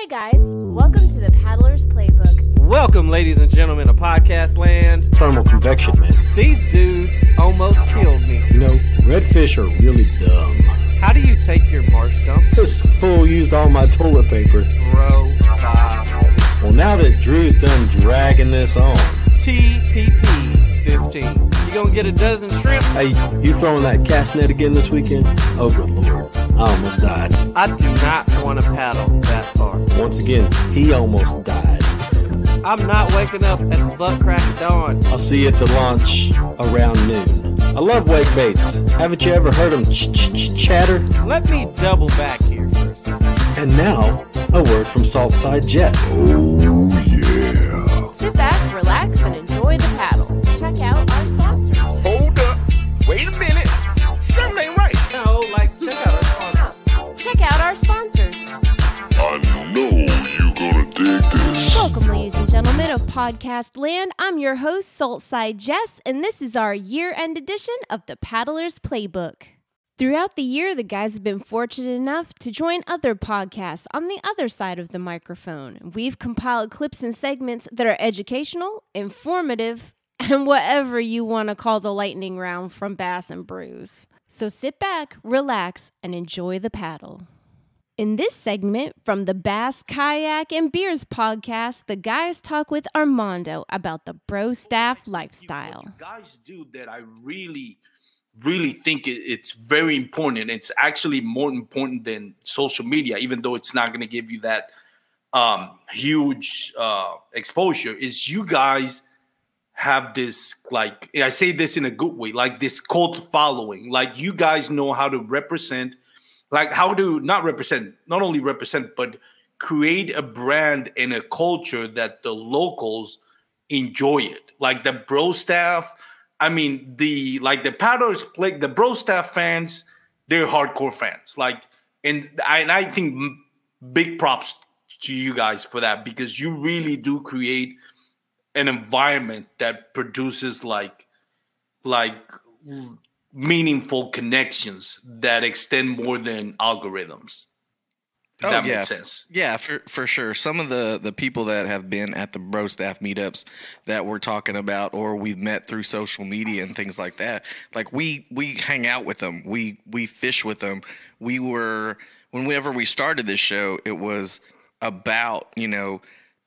Hey guys, welcome to the Paddler's Playbook. Welcome, ladies and gentlemen, to podcast land. Thermal convection, man. These dudes almost killed me. You know, redfish are really dumb. How do you take your marsh dump? This fool used all my toilet paper. Bro, stop. Well, now that Drew's done dragging this on, TPP 15. You gonna get a dozen shrimp? hey, you throwing that cast net again this weekend? Oh, good lord. I almost died. I do not want to paddle that far. Once again, he almost died. I'm not waking up at the butt crack of dawn. I'll see you at the launch around noon. I love wake baits. Haven't you ever heard them ch ch ch chatter? Let me double back here for a second. And now, a word from Saltside Jet. Oh, yeah. Sit back, relax, and enjoy the paddle. Check out our Podcast Land. I'm your host, Saltside Jess, and this is our year end edition of the Paddler's Playbook. Throughout the year, the guys have been fortunate enough to join other podcasts on the other side of the microphone. We've compiled clips and segments that are educational, informative, and whatever you want to call the lightning round from Bass and Brews. So sit back, relax, and enjoy the paddle. In this segment from the Bass, Kayak, and Beers podcast, the guys talk with Armando about the bro staff lifestyle. Guys do that I really, really think it's very important. It's actually more important than social media, even though it's not going to give you that um, huge uh, exposure. Is you guys have this like I say this in a good way, like this cult following. Like you guys know how to represent, like how to not represent, not only represent, but create a brand and a culture that the locals enjoy it. Like the bro staff, I mean the like the paddlers play the bro staff fans, they're hardcore fans. Like and I and I think big props to you guys for that because you really do create an environment that produces like like meaningful connections that extend more than algorithms. Oh, that yeah. makes sense. Yeah, for for sure. Some of the the people that have been at the bro staff meetups that we're talking about, or we've met through social media and things like that. Like we we hang out with them. We we fish with them. We were whenever we started this show, it was about you know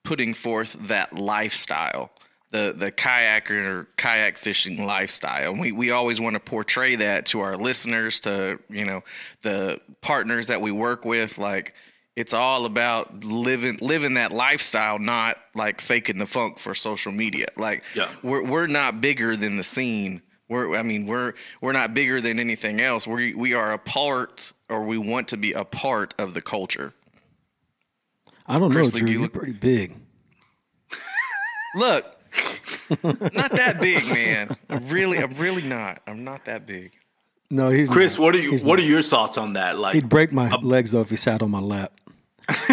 putting forth that lifestyle. The, the kayaker kayak fishing lifestyle. And we, we always want to portray that to our listeners, to you know, the partners that we work with. Like it's all about living living that lifestyle, not like faking the funk for social media. Like Yeah. we're we're not bigger than the scene. We're I mean we're we're not bigger than anything else. We we are a part, or we want to be a part of the culture. I don't Chris, know, do Drew. you You're look- pretty big. Look, not that big, man. I'm really, I'm really not. I'm not that big. No, he's Chris, not. what are you He's what not. are your thoughts on that? Like He'd break my legs though if he sat on my lap.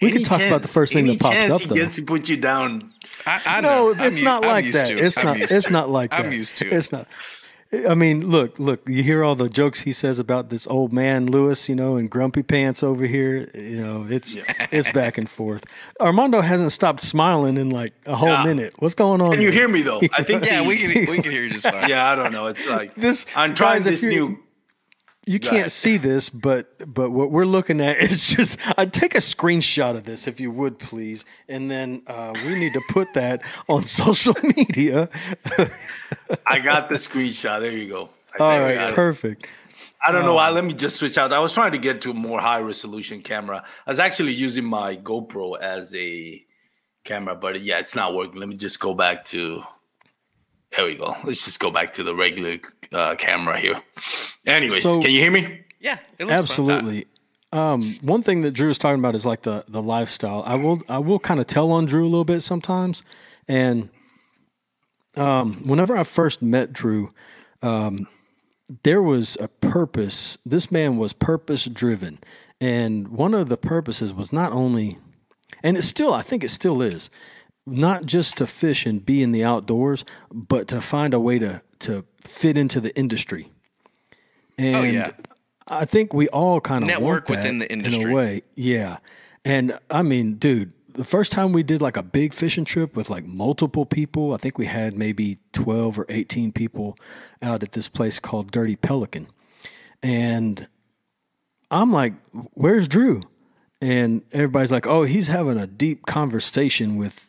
we any can talk about the first thing that pops chance up he though. gets to put you down. I, I no, know. I'm it's u- not I'm like used that. to. It's I'm not. It's to it. not like that. I'm used to it. It's not. I mean, look, look. You hear all the jokes he says about this old man Lewis, you know, and Grumpy Pants over here. You know, it's it's back and forth. Armando hasn't stopped smiling in like a whole Yeah. minute. What's going on? Can you there? hear me though? I think Yeah, the- we can, we can hear you just fine. Yeah, I don't know. It's like This- I'm trying guys, this new. You can't ahead. see this, but but what we're looking at is just. I'd take a screenshot of this if you would, please, and then uh, we need to put that on social media. I got the screenshot. There you go. All There we it. perfect. I don't know why. Let me just switch out. I was trying to get to a more high resolution camera. I was actually using my GoPro as a camera, but yeah, it's not working. Let me just go back to. There we go. Let's just go back to the regular uh, camera here. Anyways, So- can you hear me? Yeah, it looks. Absolutely. Um, one thing that Drew was talking about is like the the lifestyle. I will I will kind of tell on Drew a little bit sometimes, and um, whenever I first met Drew, um, there was a purpose. This man was purpose driven, and one of the purposes was not only, and it's still I think it still is, not just to fish and be in the outdoors, but to find a way to to fit into the industry. And Oh, yeah. I think we all kind of Network within the industry in a way. Yeah, and I mean, dude, the first time we did like a big fishing trip with like multiple people, I think we had maybe twelve or eighteen people out at this place called Dirty Pelican, and I'm like, "Where's Drew?" And everybody's like, "Oh, he's having a deep conversation with,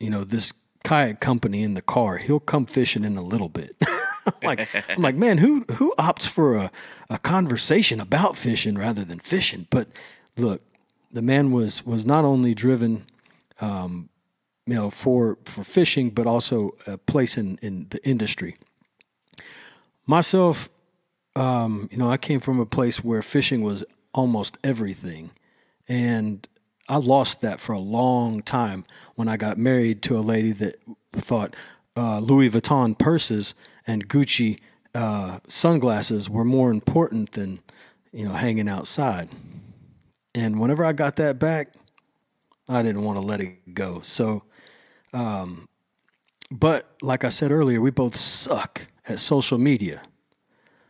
you know, this kayak company in the car. He'll come fishing in a little bit." I'm like, I'm like, man, who who opts for a, a conversation about fishing rather than fishing? But look, the man was was not only driven, um, you know, for for fishing, but also a place in in the industry. Myself, um, you know, I came from a place where fishing was almost everything, and I lost that for a long time when I got married to a lady that thought uh, Louis Vuitton purses and Gucci uh, sunglasses were more important than you know hanging outside. And whenever I got that back, I didn't want to let it go. So, um, but like I said earlier, we both suck at social media.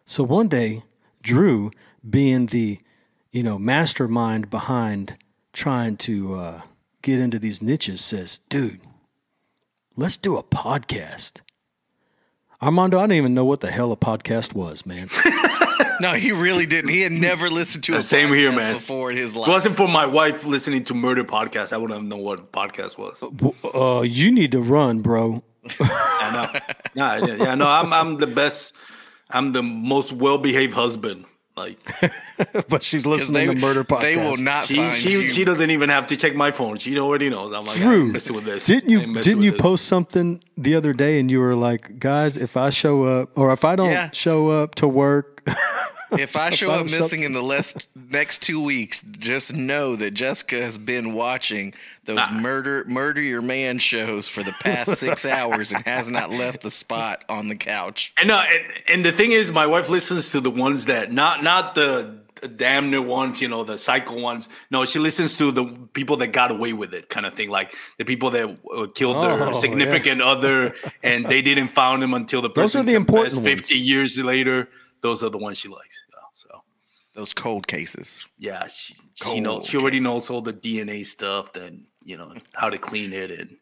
So one day, Drew, being the you know mastermind behind trying to uh, get into these niches, says, "Dude, let's do a podcast." Armando, I didn't even know what the hell a podcast was, man. No, he really didn't. He had never listened to a Same here, podcast man. before in his If it wasn't for my wife listening to murder podcast, I wouldn't have known what podcast was. uh, you need to run, bro. I know. Nah, yeah, yeah, no, I'm I'm the best. I'm the most well behaved husband. Like but she's listening to murder podcast. They will not she find she you. she doesn't even have to check my phone. She already knows. I'm like, Drew, I'm messing with this. Didn't you didn't you this. post something the other day and you were like, guys, if I show up or if I don't Yeah. show up to work, If I show I up don't show missing in the last, next two weeks, just know that Jessica has been watching those murder murder your man shows for the past six hours and has not left the spot on the couch. And no, and, and the thing is, my wife listens to the ones that not not the damn near ones, you know, the cycle ones. No, she listens to the people that got away with it, kind of thing, like the people that uh, killed Oh, their yeah. significant other, and they didn't found them until the person. Those are the important ones. Fifty years later, those are the ones she likes. So Those cold cases. yeah, she she knows. She already knows all the DNA stuff, then you know how to clean it and.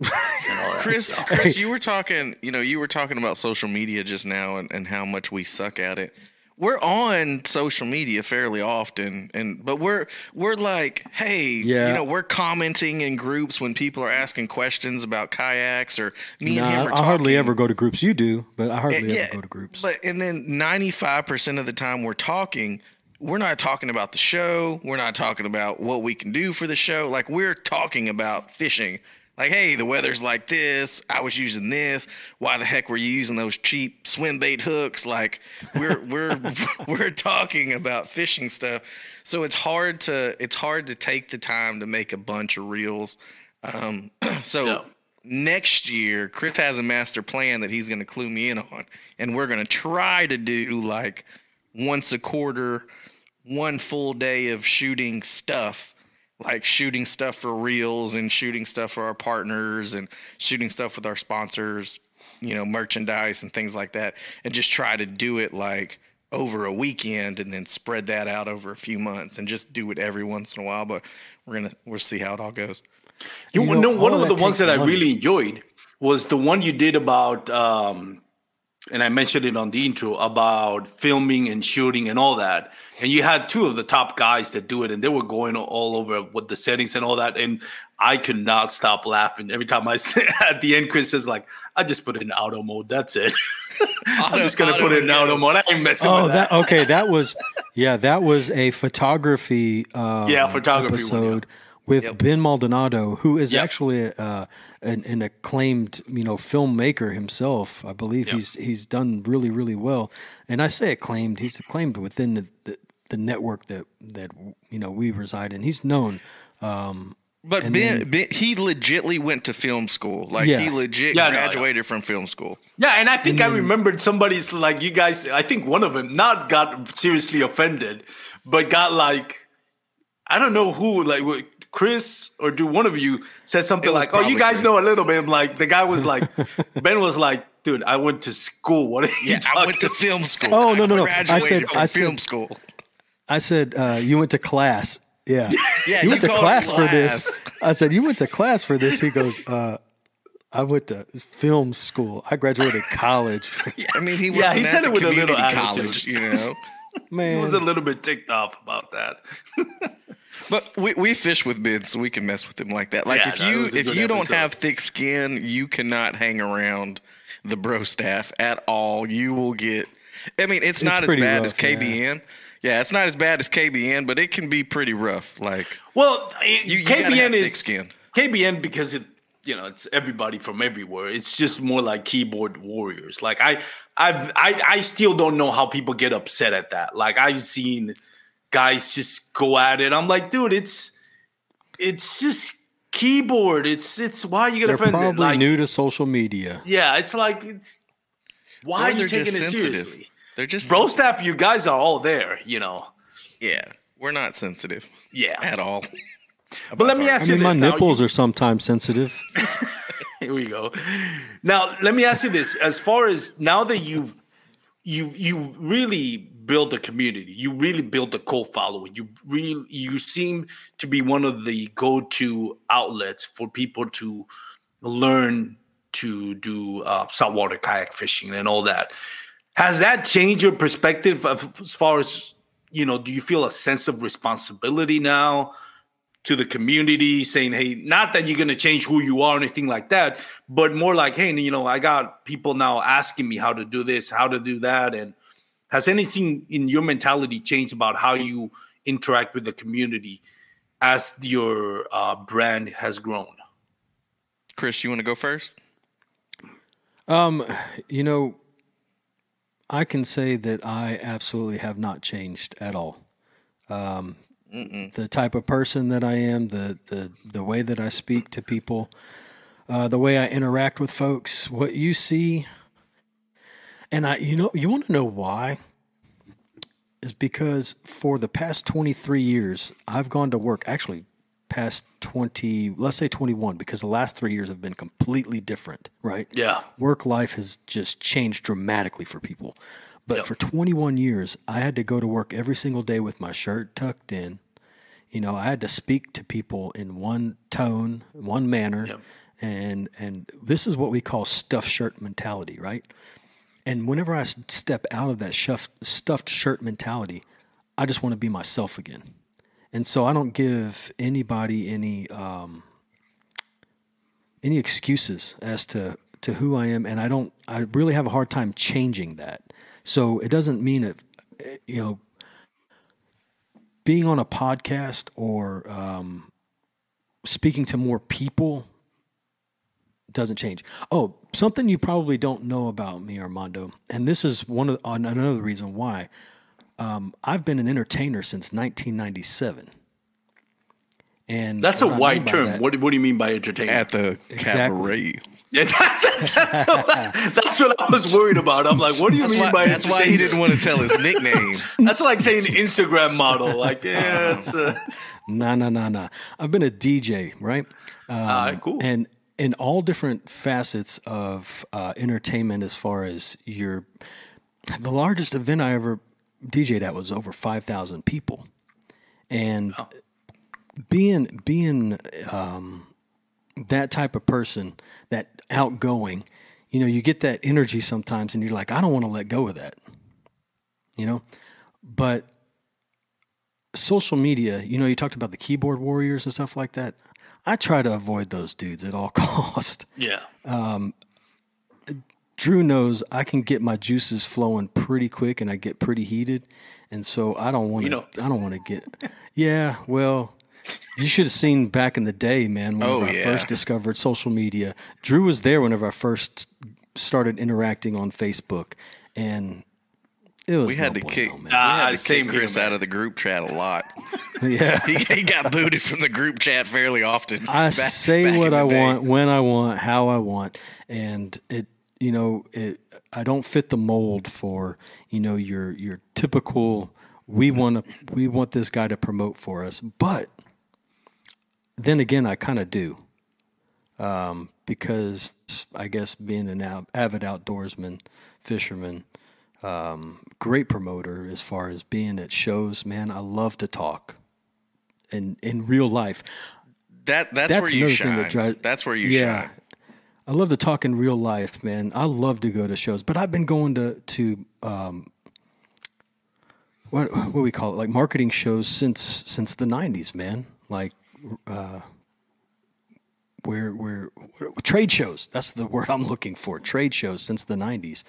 and Chris, so. Chris, you were talking, you know, you were talking about social media just now and, and how much we suck at it. We're on social media fairly often, and but we're we're like, hey, Yeah. you know, we're commenting in groups when people are asking questions about kayaks or me and him I, are I hardly ever go to groups. You do, but I hardly eh, Yeah, ever go to groups. But and then ninety five percent of the time we're talking, we're not talking about the show. We're not talking about what we can do for the show. Like we're talking about fishing. Like, hey, the weather's like this. I was using this. Why the heck were you using those cheap swim bait hooks? Like, we're we're we're talking about fishing stuff. So it's hard to it's hard to take the time to make a bunch of reels. Um, so Yeah. next year, Chris has a master plan that he's going to clue me in on, and we're going to try to do like once a quarter, one full day of shooting stuff, like shooting stuff for reels and shooting stuff for our partners and shooting stuff with our sponsors, you know, merchandise and things like that, and just try to do it like over a weekend and then spread that out over a few months and just do it every once in a while. But we're gonna we'll see how it all goes. You, You know, know, one of of the ones takes that I really enjoyed was the one you did about, um, and I mentioned it on the intro about filming and shooting and all that. And you had two of the top guys that do it, and they were going all over with the settings and all that. And I could not stop laughing every time I say at the end. Chris is like, "I just put it in auto mode. That's it. I'm just gonna put it in auto mode. I ain't messing Oh, with that that." okay. That was yeah. That was a photography. Um, Yeah, photography one, yeah. Episode with Ben Maldonado, who is Yep. actually uh, an, an acclaimed you know filmmaker himself. I believe he's he's done really really well. And I say acclaimed. He's acclaimed within the, the, the network that that you know we reside in. He's known. Um, But ben, then- ben, he legitly went to film school. Like Yeah. he legit Yeah, no, no. graduated from film school. Yeah, and I think I remembered somebody's like you guys. I think one of them not got seriously offended, but got like I don't know who like what- Chris or do one of you said something like, "Oh, you guys Chris. know a little bit." I'm like the guy was like Ben was like dude, I went to school. What are you Yeah, I went to film school. Oh, no, no, no. I said- from I said- film school. I said uh, you went to class. Yeah, Yeah, you went to called it class, for this. I said you went to class for this. He goes, uh, I went to film school. I graduated college. I mean, he Yeah, wasn't he said it with a little community attitude. you know. He was a little bit ticked off about that. But we, we fish with Ben, so we can mess with him like that. Like Yeah, if no, you if good you don't episode. have thick skin, you cannot hang around the bro staff at all. You will get. I mean, it's, not as bad rough, as KBN. Yeah. it's not as bad as KBN, but it can be pretty rough. Like Well, I- You- you gotta have KBN thick is skin. KBN because it you know it's everybody from everywhere. It's just more like keyboard warriors. Like I I've I I still don't know how people get upset at that. Like I've seen guys just go at it. I'm like, dude, it's it's just keyboard. It's it's why are you they're gonna offend probably Like new to social media. yeah, it's like it's why or are you taking it sensitive. seriously? They're just Bro staff, you guys are all there, you know. Yeah, we're not sensitive Yeah. at all. But let me I ask you mean, my now. nipples are sometimes sensitive. Here we go. Now, let me ask you this: as far as now that you've you you really built a community, you really build a cult following. You really you seem to be one of the go-to outlets for people to learn to do uh, saltwater kayak fishing and all that. Has that changed your perspective of, as far as you know? Do you feel a sense of responsibility now? to the community saying, hey, not that you're going to change who you are or anything like that, but more like, hey, you know, I got people now asking me how to do this, how to do that. And has anything in your mentality changed about how you interact with the community as your uh, brand has grown? Chris, you want to go first? Um, you know, I can say that I absolutely have not changed at all. Um, the type of person that I am, the the the way that I speak to people, uh, the way I interact with folks, what you see, and I, you know, you want to know why? Is because for the past twenty three years, I've gone to work. Actually, past twenty, let's say twenty one, because the last three years have been completely different, right? Yeah. work life has just changed dramatically for people. But Yep. for 21 years, I had to go to work every single day with my shirt tucked in. You know, I had to speak to people in one tone, one manner, Yep. and and this is what we call stuff shirt mentality, right? And whenever I step out of that stuffed shirt mentality, I just want to be myself again. And so I don't give anybody any um, any excuses as to to who I am, and I don't. I really have a hard time changing that. So it doesn't mean that eh, you know being on a podcast or um, speaking to more people doesn't change. Oh, something you probably don't know about me, Armando, and this is one of on another reason why um, I've been an entertainer since 1997. And That's a what I mean wide term. that- What, what do you mean by entertainment? At the Exactly. cabaret. yeah, that's, that's, that's, what, that's what I was worried about. I'm like, what do you That's mean why, by that's why he didn't want to tell his nickname. That's like saying Instagram model. Like, yeah, it's uh, Nah, nah, nah, nah. I've been a DJ, right? Um, Ah, cool. And in all different facets of uh, entertainment, as far as your, the largest event I ever DJ'd at was over five thousand people, and being being um, that type of person, that outgoing, you know, you get that energy sometimes, and you're like, I don't want to let go of that, you know, but social media, you know, you talked about the keyboard warriors and stuff like that. I try to avoid those dudes at all cost. yeah. Um, Drew knows I can get my juices flowing pretty quick and I get pretty heated. And so I don't want to know. I don't want to get Yeah, well, you should have seen back in the day, man, whenever Oh, I yeah. first discovered social media. Drew was there whenever I first started interacting on Facebook and We had no to bueno, kick, man. we Ah, had to same kick here, Chris man. out of the group chat a lot. yeah. He, he got booted from the group chat fairly often. I back- say back what I day. want when I want, how I want, and it, you know, it. I don't fit the mold for you know your your typical. We want to we want this guy to promote for us, but then again, I kind of do. um, because I guess being an av- avid outdoorsman, fisherman, um, great promoter as far as being at shows. Man, I love to talk. In in real life, That that's, That's where you shine. that drives- that's where you yeah. shine. I love to talk in real life, man. I love to go to shows, but I've been going to to um, what what do we call it, like marketing shows since since the '90s, man. Like uh, where where where- trade shows. That's the word I'm looking for. Trade shows since the '90s.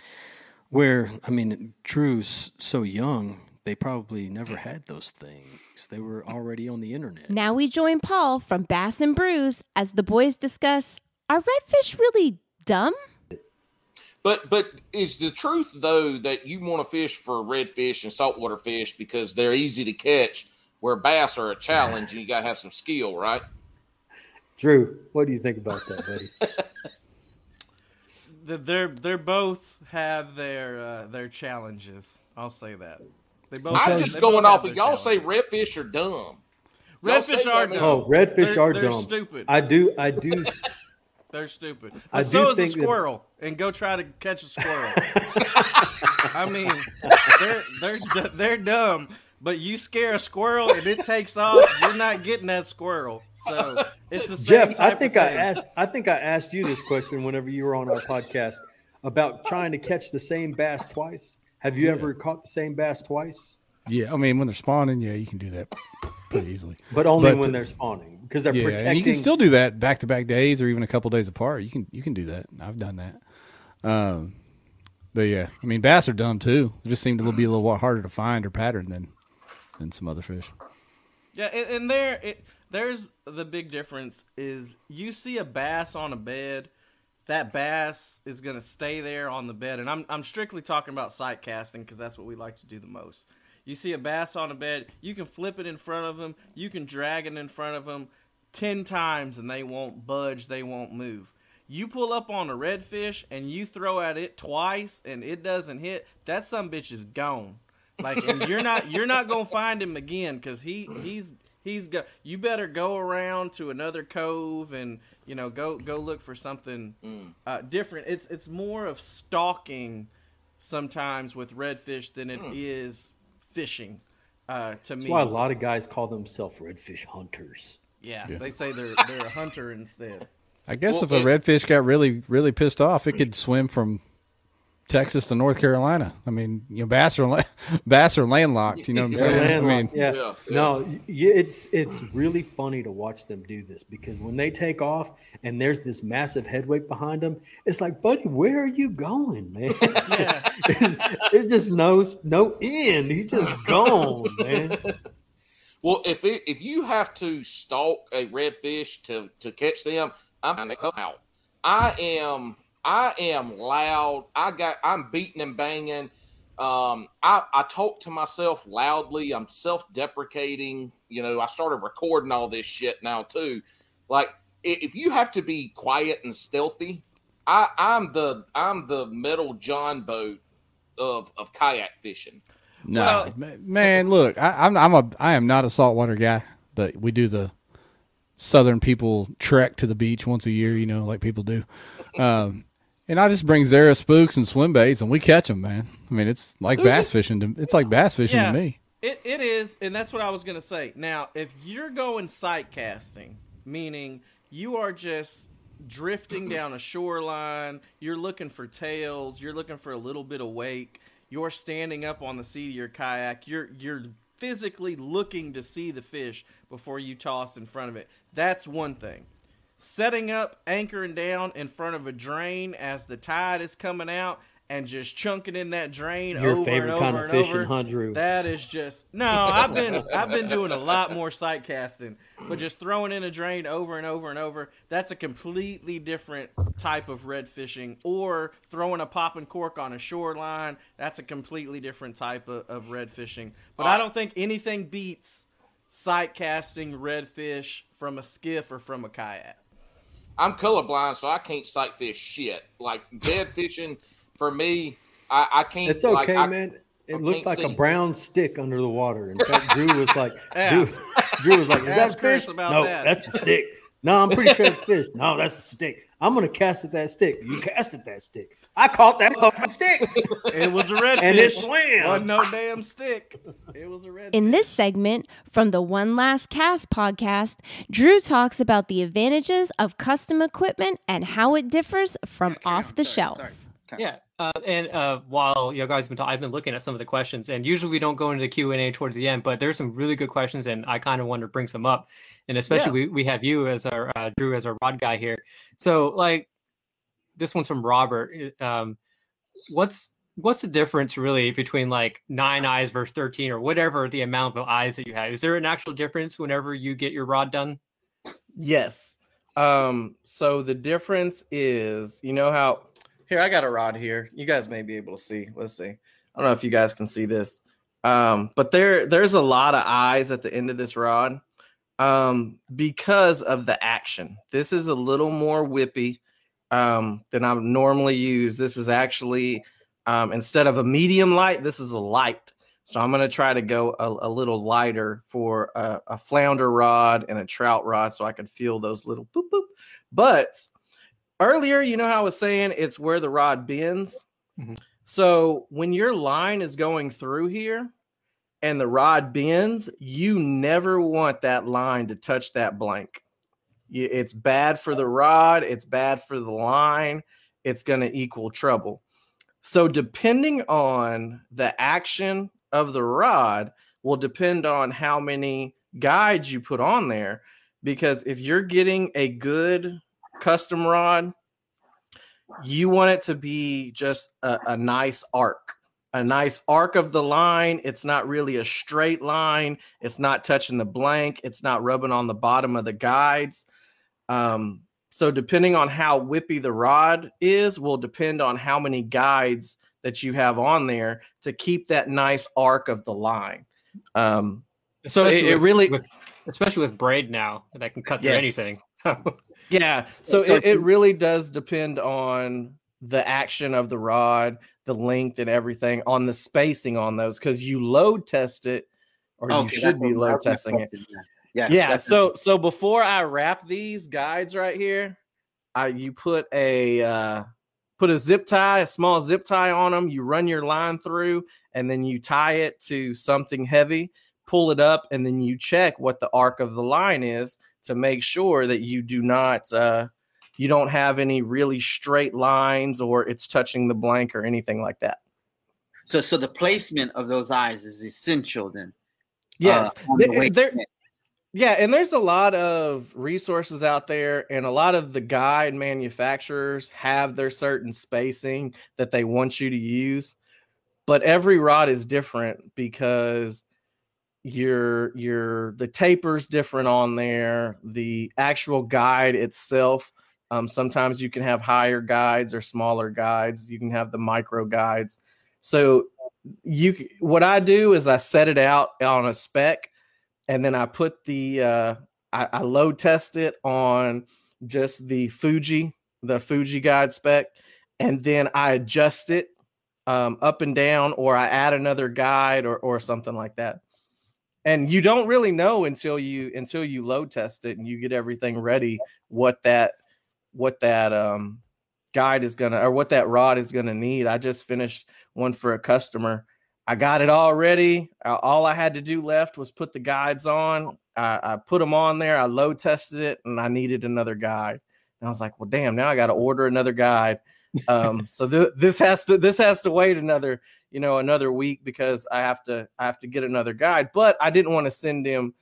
Where I mean, Drew's so young. They probably never had those things. They were already on the internet. Now we join Paul from Bass and Brews as the boys discuss Are redfish really dumb? But but is the truth though that you want to fish for redfish and saltwater fish because they're easy to catch, where bass are a challenge and you got to have some skill, right? Drew, what do you think about that, buddy? Th- They're they're both have their uh, their challenges. I'll say that. They both. I'm have- just going off of y'all say redfish are dumb. Redfish are man. dumb. Oh, redfish They're- are they're dumb. stupid. I do. I do. They're stupid. I But so do is a think that- squirrel. And go try to catch a squirrel. I mean, they're they're they're dumb. But you scare a squirrel and it takes off, you're not getting that squirrel. So it's the same Jeff, I think of I asked. I think I asked you this question whenever you were on our podcast about trying to catch the same bass twice. Have you ever caught the same bass twice? Yeah, I mean when they're spawning, yeah, you can do that pretty easily. But only But- when they're spawning because they're yeah, protecting. and you can still do that back to back days or even a couple days apart. You can you can do that. I've done that. Um, but yeah, I mean bass are dumb too. They just seem to be a little harder to find or pattern than than some other fish. Yeah, and, and there, it, there's the big difference is you see a bass on a bed, that bass is gonna stay there on the bed, and I'm I'm strictly talking about sight casting because that's what we like to do the most. You see a bass on a bed, you can flip it in front of them, you can drag it in front of them ten times, and they won't budge, they won't move. You pull up on a redfish and you throw at it twice and it doesn't hit, that some bitch is gone. Like, and you're not you're not gonna find him again because he he's he's go. You better go around to another cove and you know go go look for something uh, different. It's it's more of stalking sometimes with redfish than it is fishing. Uh, to That's me, why a lot of guys call themselves redfish hunters. yeah, they say they're they're a hunter instead. I guess Well, if a redfish got really really pissed off, it could swim from Texas to North Carolina. I mean, you know, bass are bass are landlocked. You know what I'm They're saying? I mean, yeah. Yeah, No, it's it's really funny to watch them do this because when they take off and there's this massive headweight behind them, it's like, buddy, where are you going, man? Yeah. it's, it's just no no end. He's just gone, man. Well, if it, if you have to stalk a redfish to to catch them, I'm out. I am I am loud. I got I'm beating and banging. Um, I I talk to myself loudly. I'm self deprecating. You know, I started recording all this shit now too. Like if you have to be quiet and stealthy, I I'm the I'm the metal John boat of of kayak fishing. No, Well- man, look, I, I'm I'm a I am not a saltwater guy, but we do the southern people trek to the beach once a year, you know, like people do. Um, and I just bring Zara spooks and swim baits, and we catch them, man. I mean, it's like bass fishing. To, it's like bass fishing Yeah. to me. It it is, and that's what I was gonna say. Now, if you're going sight casting, meaning you are just drifting mm-hmm. down a shoreline, you're looking for tails, you're looking for a little bit of wake, you're standing up on the seat of your kayak, you're you're physically looking to see the fish before you toss in front of it. That's one thing. Setting up, anchoring down in front of a drain as the tide is coming out and just chunking in that drain Your over favorite and kind over of and fishing, over. huh, Drew? That is just no. I've been I've been doing a lot more sight casting, but just throwing in a drain over and over and over. That's a completely different type of red fishing. Or throwing a popping cork on a shoreline. That's a completely different type of, of red fishing. But I don't think anything beats sight casting redfish from a skiff or from a kayak. I'm colorblind, so I can't sight fish shit. Like bed fishing for me, I, I can't. It's like, okay, I- man. It I looks can't like a brown stick under the water. In fact, Drew was like, Yeah. Drew, Drew was like, "Is Ask that a Chris fish?" about no, that. that's a stick. No, I'm pretty sure it's fish. No, that's a stick. I'm gonna cast at that stick. You cast at that stick. I caught that motherfucking stick. It was a red And it fish. swam. Wasn't no damn stick. It was a red In this segment from the One Last Cast podcast, Drew talks about the advantages of custom equipment and how it differs from off the shelf. Yeah, uh, and uh, while you guys have been talking, I've been looking at some of the questions, and usually we don't go into the Q and A towards the end, but there's some really good questions, and I kind of wanted to bring some up, and especially we, we have you as our uh, Drew as our rod guy here. So like, this one's from Robert. Um, what's what's the difference really between like nine eyes versus thirteen or whatever the amount of eyes that you have? Is there an actual difference whenever you get your rod done? Yes. Um, so the difference is, you know how here I got a rod here. You guys may be able to see. Let's see. I don't know if you guys can see this. Um, but there there's a lot of eyes at the end of this rod. Um, because of the action. This is a little more whippy um than I normally use. This is actually um instead of a medium light, this is a light. So I'm going to try to go a, a little lighter for a, a flounder rod and a trout rod so I can feel those little boop boop. But earlier, you know how I was saying it's where the rod bends. Mhm. So when your line is going through here and the rod bends, you never want that line to touch that blank. It's bad for the rod, it's bad for the line, it's going to equal trouble. So depending on the action of the rod will depend on how many guides you put on there because if you're getting a good custom rod you want it to be just a, a nice arc a nice arc of the line. It's not really a straight line. It's not touching the blank. It's not rubbing on the bottom of the guides. Um, so depending on how whippy the rod is will depend on how many guides that you have on there to keep that nice arc of the line. Um, so it, it really with, especially with braid now that can cut through Yes. anything. So Yeah. So it, it really does depend on the action of the rod, the length and everything on the spacing on those because you load test it or you should be load testing it. Yeah. Yeah. so so before I wrap these guides right here, I you put a uh put a zip tie, a small zip tie on them, you run your line through, and then you tie it to something heavy, pull it up, and then you check what the arc of the line is to make sure that you do not uh you don't have any really straight lines or it's touching the blank or anything like that. So, so the placement of those eyes is essential then. Yes. uh, the Th- there- Yeah, and there's a lot of resources out there, and a lot of the guide manufacturers have their certain spacing that they want you to use. But every rod is different because your your the taper's different on there. The actual guide itself, um, sometimes you can have higher guides or smaller guides. You can have the micro guides. So you what I do is I set it out on a spec and then I put the uh, I, I load test it on just the Fuji, the Fuji guide spec, and then I adjust it um, up and down, or I add another guide or or something like that. And you don't really know until you until you load test it and you get everything ready what that what that um guide is gonna or what that rod is gonna need. I just finished one for a customer. I got it all ready. All I had to do left was put the guides on. I, I put them on there. I load tested it, and I needed another guide. And I was like, "Well, damn! Now I got to order another guide." Um, so th- this has to this has to wait another you know another week because I have to I have to get another guide. But I didn't want to send him.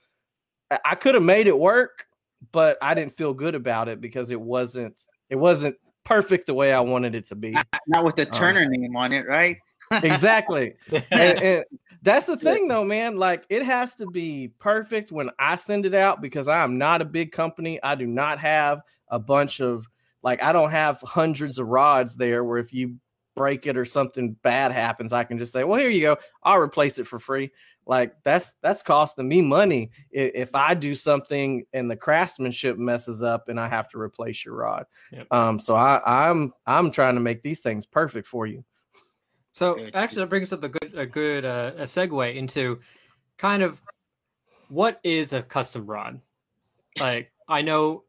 I- could have made it work, but I didn't feel good about it because it wasn't it wasn't perfect the way I wanted it to be. Not with the Uh, Turner name on it, right? exactly. and, and that's the thing though man like it has to be perfect when i send it out because i am not a big company i do not have a bunch of like i don't have hundreds of rods there where if you break it or something bad happens i can just say well here you go i'll replace it for free like that's that's costing me money i- if i do something and the craftsmanship messes up and i have to replace your rod Yep. um so i i'm i'm trying to make these things perfect for you So actually, that brings up a good a good uh, a segue into kind of what is a custom rod. Like I know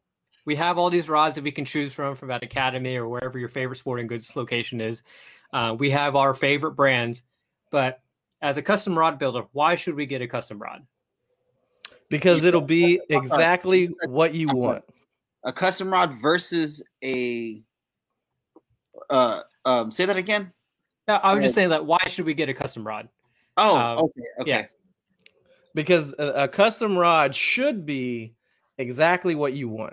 we have all these rods that we can choose from from at Academy or wherever your favorite sporting goods location is. Uh, we have our favorite brands, but as a custom rod builder, why should we get a custom rod? Because it'll be exactly what you want. A custom rod versus a. Uh, um, say that again. Yeah, I was just saying that why should we get a custom rod? Oh, Um, okay, okay. Yeah, because a, a custom rod should be exactly what you want.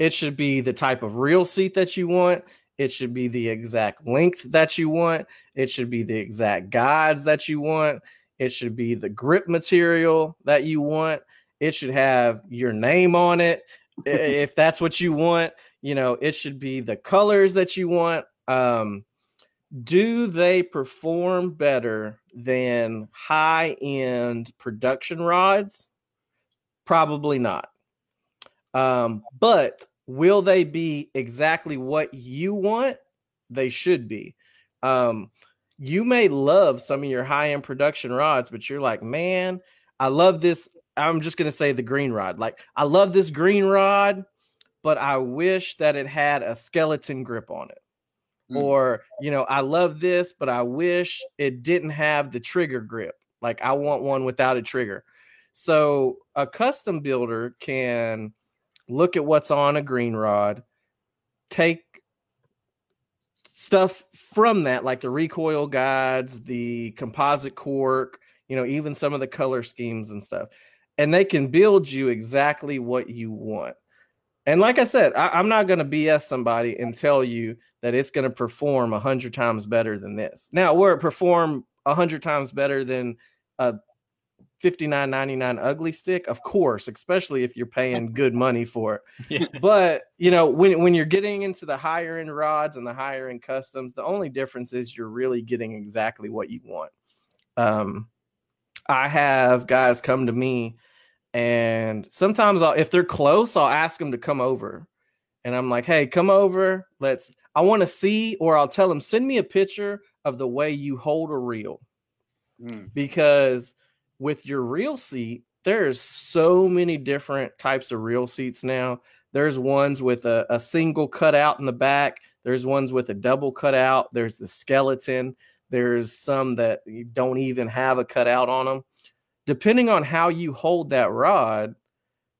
It should be the type of reel seat that you want. It should be the exact length that you want. It should be the exact guides that you want. It should be the grip material that you want. It should have your name on it if that's what you want. You know, it should be the colors that you want. Um, do they perform better than high end production rods? Probably not. Um, but will they be exactly what you want? They should be. Um, you may love some of your high end production rods, but you're like, man, I love this. I'm just going to say the green rod. Like, I love this green rod, but I wish that it had a skeleton grip on it or you know i love this but i wish it didn't have the trigger grip like i want one without a trigger so a custom builder can look at what's on a green rod take stuff from that like the recoil guides the composite cork you know even some of the color schemes and stuff and they can build you exactly what you want and like I said, I, I'm not going to BS somebody and tell you that it's going to perform a hundred times better than this. Now, where it perform a hundred times better than a 59.99 Ugly Stik, of course, especially if you're paying good money for it. Yeah. But you know, when when you're getting into the higher end rods and the higher end customs, the only difference is you're really getting exactly what you want. Um, I have guys come to me and sometimes I'll, if they're close, I'll ask them to come over. And I'm like, hey, come over. Let's, I want to see, or I'll tell them, send me a picture of the way you hold a reel. Mm. Because with your reel seat, there's so many different types of reel seats now. There's ones with a, a single cutout in the back, there's ones with a double cutout, there's the skeleton, there's some that don't even have a cutout on them depending on how you hold that rod,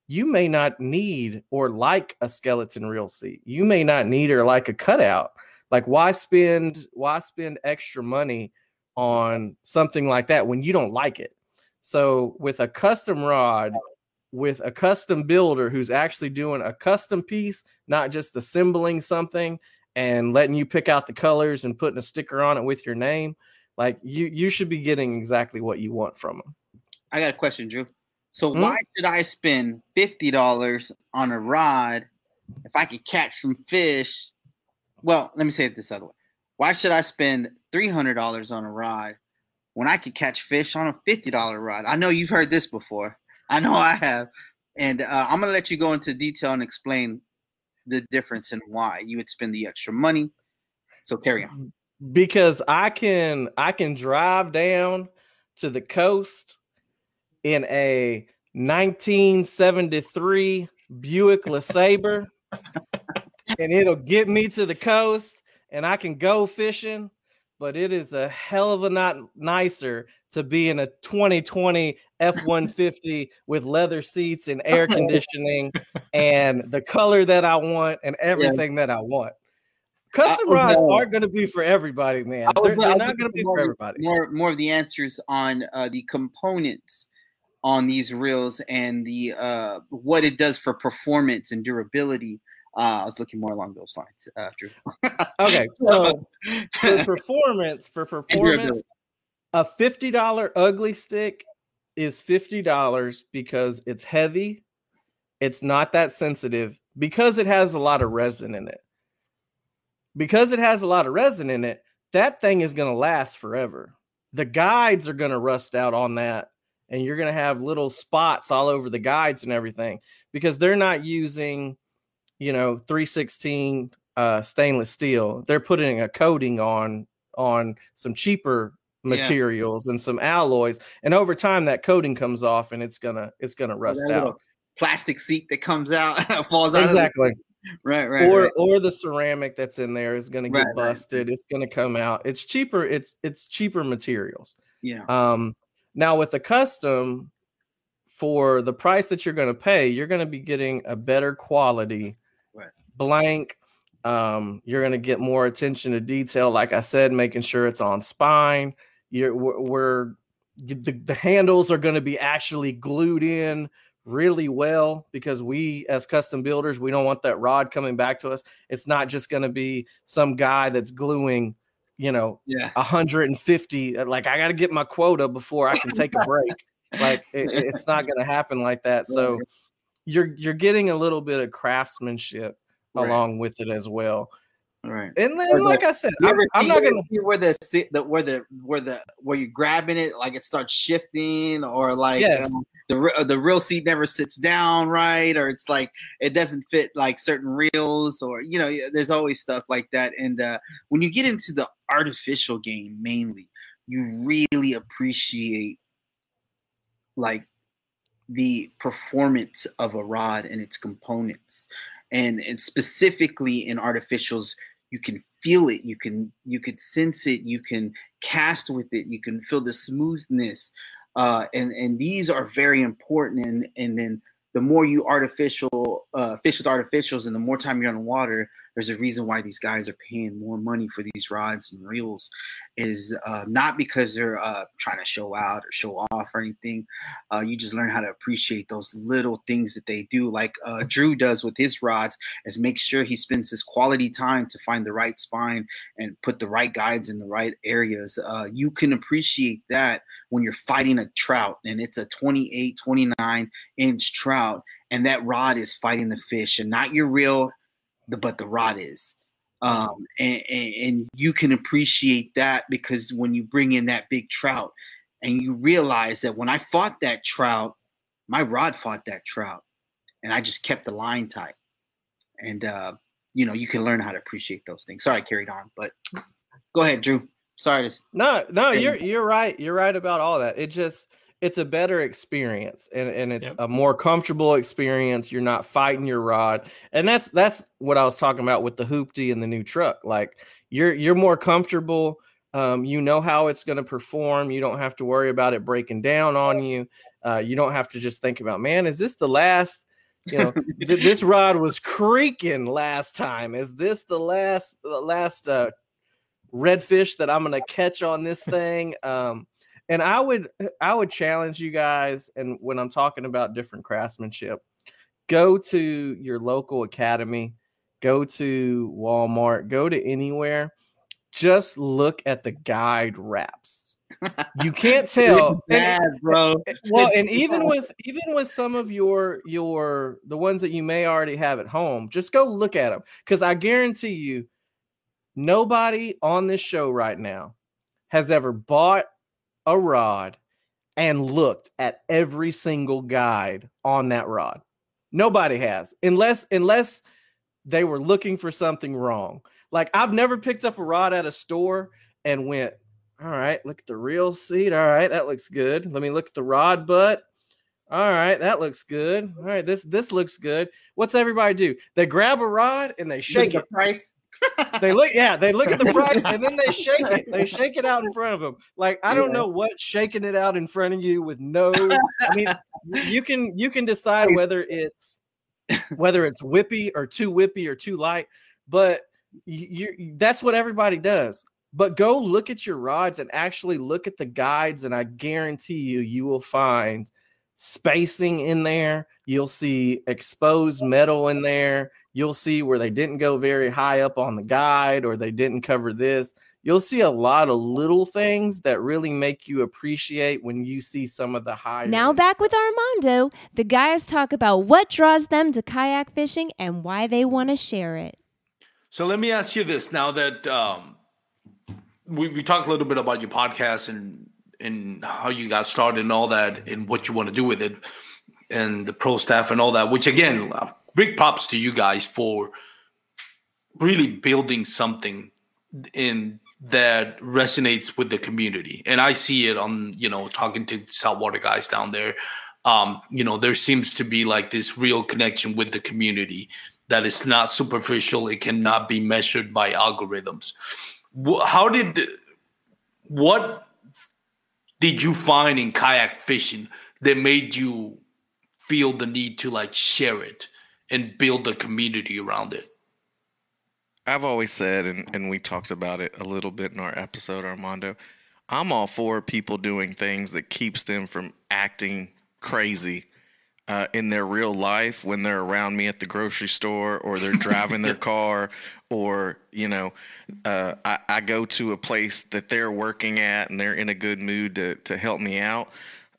you may not need or like a skeleton reel seat. You may not need or like a cutout. Like why spend why spend extra money on something like that when you don't like it? So with a custom rod, with a custom builder who's actually doing a custom piece, not just assembling something and letting you pick out the colors and putting a sticker on it with your name, like you you should be getting exactly what you want from them. I got a question, Drew. So Hmm? why should I spend fifty dollars on a rod if I could catch some fish? Well, let me say it this other way. Why should I spend three hundred dollars on a rod when I could catch fish on a fifty dollar rod? I know you've heard this before. I know I have, and uh, I'm gonna let you go into detail and explain the difference and why you would spend the extra money. So carry on. because I can I can drive down to the coast in a 1973 Buick LeSabre and it'll get me to the coast and I can go fishing but it is a hell of a lot nicer to be in a 2020 F150 with leather seats and air conditioning and the color that I want and everything that I want. Custom know. aren't going to be for everybody, man. They're, they're not going to be more for everybody. More, more of the answers on uh, the components on these reels and the uh, what it does for performance and durability. Uh, I was looking more along those lines, uh, Drew. Okay, so for performance, for performance, a fifty dollar Ugly Stik is fifty dollars because it's heavy, it's not that sensitive, because it has a lot of resin in it. Because it has a lot of resin in it, that thing is going to last forever. The guides are going to rust out on that, and you're going to have little spots all over the guides and everything because they're not using, you know, 316 uh, stainless steel. They're putting a coating on on some cheaper Yeah. materials and some alloys, and over time that coating comes off and it's gonna it's gonna rust out. plastic seat that comes out falls out. Exactly. right, right. or right. or the ceramic that's in there is going to get Right, right. busted. It's going to come out. It's cheaper. It's it's cheaper materials. Yeah. Um, now with the custom, for the price that you're going to pay, you're going to be getting a better quality Right. blank. Um, you're going to get more attention to detail. Like I said, making sure it's on spine. You're we're, we're the, the handles are going to be actually glued in really well because we as custom builders we don't want that rod coming back to us it's not just going to be some guy that's gluing you know Yeah. 150 uh, like i got to get my quota before i can take a break like it, it's not going to happen like that so. You're you're getting a little bit of craftsmanship Right. along with it as well Right. and then the- like i said i'm, I'm not gonna see where the, the where the where the where you're grabbing it like it starts shifting or like Yes. um, the the reel seat never sits down right or it's like it doesn't fit like certain reels or you know there's always stuff like that and uh, when you get into the artificial game mainly you really appreciate like the performance of a rod and its components. And, and specifically in artificials you can feel it you can you can sense it you can cast with it you can feel the smoothness uh and and these are very important and and then the more you artificial uh fish with artificials and the more time you're on the water there's a reason why these guys are paying more money for these rods and reels is uh, not because they're uh, trying to show out or show off or anything. Uh, you just learn how to appreciate those little things that they do like uh, drew does with his rods is make sure he spends his quality time to find the right spine and put the right guides in the right areas. Uh, you can appreciate that when you're fighting a trout and it's a 28 29 inch trout and that rod is fighting the fish and not your reel the, but the rod is. Um, and, and, and you can appreciate that because when you bring in that big trout and you realize that when i fought that trout my rod fought that trout and i just kept the line tight. And uh, you know you can learn how to appreciate those things. Sorry i carried on but go ahead drew. Sorry to No, no, you're you're right. You're right about all that. It just it's a better experience and, and it's Yep. a more comfortable experience. You're not fighting your rod. And that's that's what I was talking about with the hoopty and the new truck. Like you're you're more comfortable. Um, you know how it's going to perform. You don't have to worry about it breaking down on you. Uh, you don't have to just think about, man, is this the last? You know, th- this rod was creaking last time. Is this the last the last uh, redfish that I'm gonna catch on this thing. Um, and I would I would challenge you guys, and when I'm talking about different craftsmanship, go to your local academy, go to Walmart, go to anywhere. Just look at the guide wraps. You can't tell. bad bro well It's and even with even with some of your your the ones that you may already have at home just go look at them because i guarantee you nobody on this show right now has ever bought a rod and looked at every single guide on that rod nobody has unless unless they were looking for something wrong like i've never picked up a rod at a store and went all right, look at the reel seat. All right, that looks good. Let me look at the rod butt. All right, that looks good. All right, this this looks good. What's everybody do? They grab a rod and they shake Look it. the price They look, yeah, they look at the price and then they shake it. They shake it out in front of them. Like I don't know what shaking it out in front of you with no. I mean, you can you can decide whether it's whether it's whippy or too whippy or too light, but you, you that's what everybody does. But go look at your rods and actually look at the guides, and I guarantee you, you will find spacing in there. You'll see exposed metal in there. You'll see where they didn't go very high up on the guide or they didn't cover this. You'll see a lot of little things that really make you appreciate when you see some of the higher. Now back stuff. with Armando, the guys talk about what draws them to kayak fishing and why they want to share it. So let me ask you this: Now that um, we we talked a little bit about your podcast and and how you got started and all that, and what you want to do with it, and the pro staff and all that. Which again, uh, big props to you guys for really building something in that resonates with the community. And I see it on you know talking to saltwater guys down there. um, you know, there seems to be like this real connection with the community that is not superficial. It cannot be measured by algorithms. How did what did you find in kayak fishing that made you feel the need to like share it and build a community around it? I've always said, and, and we talked about it a little bit in our episode, Armando. I'm all for people doing things that keeps them from acting crazy uh, in their real life when they're around me at the grocery store or they're driving their car or you know uh, I, I go to a place that they're working at and they're in a good mood to, to help me out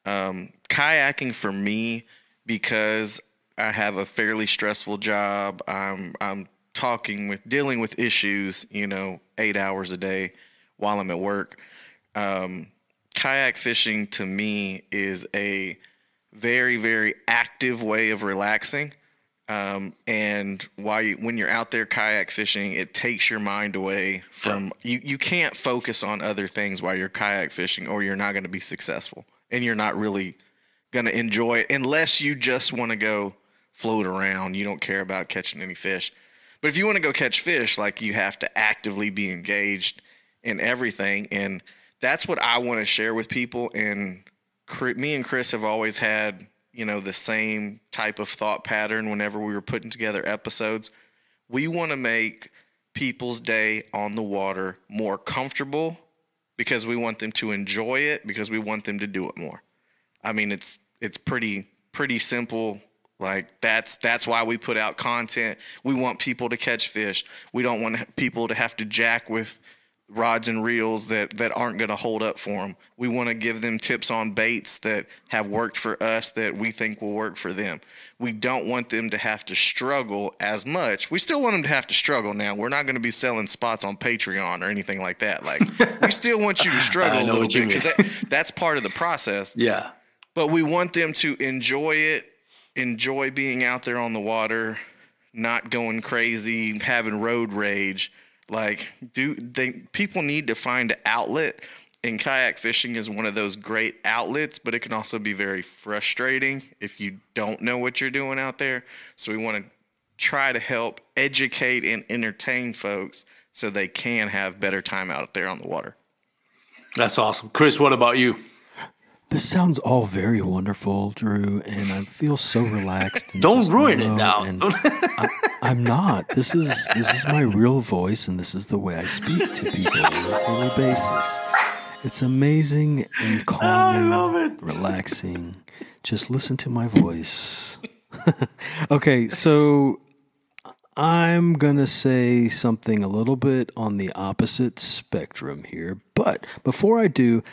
um, kayaking for me because I have a fairly stressful job. I'm I'm talking with dealing with issues, you know, eight hours a day while I'm at work. Um, kayak fishing to me is a very very active way of relaxing. Um, and while you, when you're out there kayak fishing, it takes your mind away from you. You can't focus on other things while you're kayak fishing, or you're not going to be successful, and you're not really going to enjoy it unless you just want to go float around. You don't care about catching any fish. But if you want to go catch fish, like you have to actively be engaged in everything, and that's what I want to share with people. And me and Chris have always had, you know, the same type of thought pattern whenever we were putting together episodes. We want to make people's day on the water more comfortable because we want them to enjoy it because we want them to do it more. I mean, it's it's pretty pretty simple. Like that's that's why we put out content. We want people to catch fish. We don't want people to have to jack with rods and reels that that aren't going to hold up for them. We want to give them tips on baits that have worked for us that we think will work for them. We don't want them to have to struggle as much. We still want them to have to struggle now. We're not going to be selling spots on Patreon or anything like that. Like we still want you to struggle a little bit because that, that's part of the process. Yeah. But we want them to enjoy it, enjoy being out there on the water, not going crazy, having road rage. Like, do they people need to find an outlet and kayak fishing is one of those great outlets, but it can also be very frustrating if you don't know what you're doing out there. So we want to try to help educate and entertain folks so they can have better time out there on the water. That's awesome. Chris, what about you? This sounds all very wonderful, Drew, and I feel so relaxed. Don't ruin it now. I, I'm not. This is this is my real voice, and this is the way I speak to people on a daily basis. It's amazing and calming, relaxing. Just listen to my voice. okay, so I'm going to say something a little bit on the opposite spectrum here. But before I do,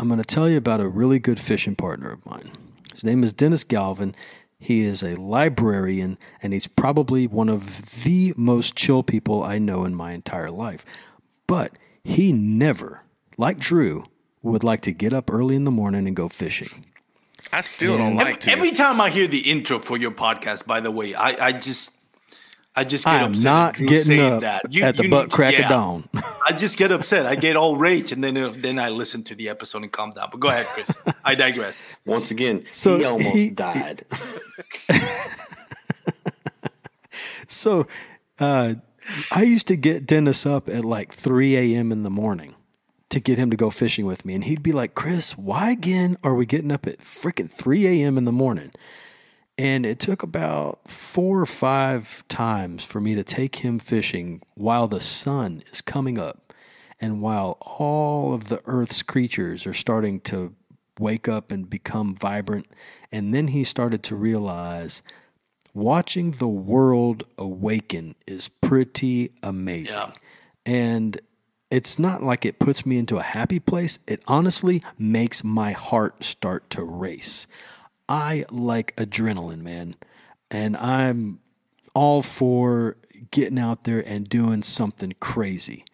I'm going to tell you about a really good fishing partner of mine. His name is Dennis Galvin. He is a librarian, and he's probably one of the most chill people I know in my entire life. But he never, like Drew, would like to get up early in the morning and go fishing. I still don't like to. Every time I hear the intro for your podcast, by the way, I, I just I just get I am upset. not at Drew getting up that. at the butt to- crack of yeah. dawn. I just get upset. I get all rage, and then uh, then I listen to the episode and calm down. But go ahead, Chris. I digress. Once again, So he almost he- died. So uh, I used to get Dennis up at like 3 a.m. in the morning to get him to go fishing with me. And he'd be like, Chris, why again are we getting up at freaking 3 a.m. in the morning? And it took about four or five times for me to take him fishing while the sun is coming up and while all of the earth's creatures are starting to wake up and become vibrant. And then he started to realize watching the world awaken is pretty amazing. Yeah. And it's not like it puts me into a happy place. It honestly makes my heart start to race. I like adrenaline, man. And I'm all for getting out there and doing something crazy.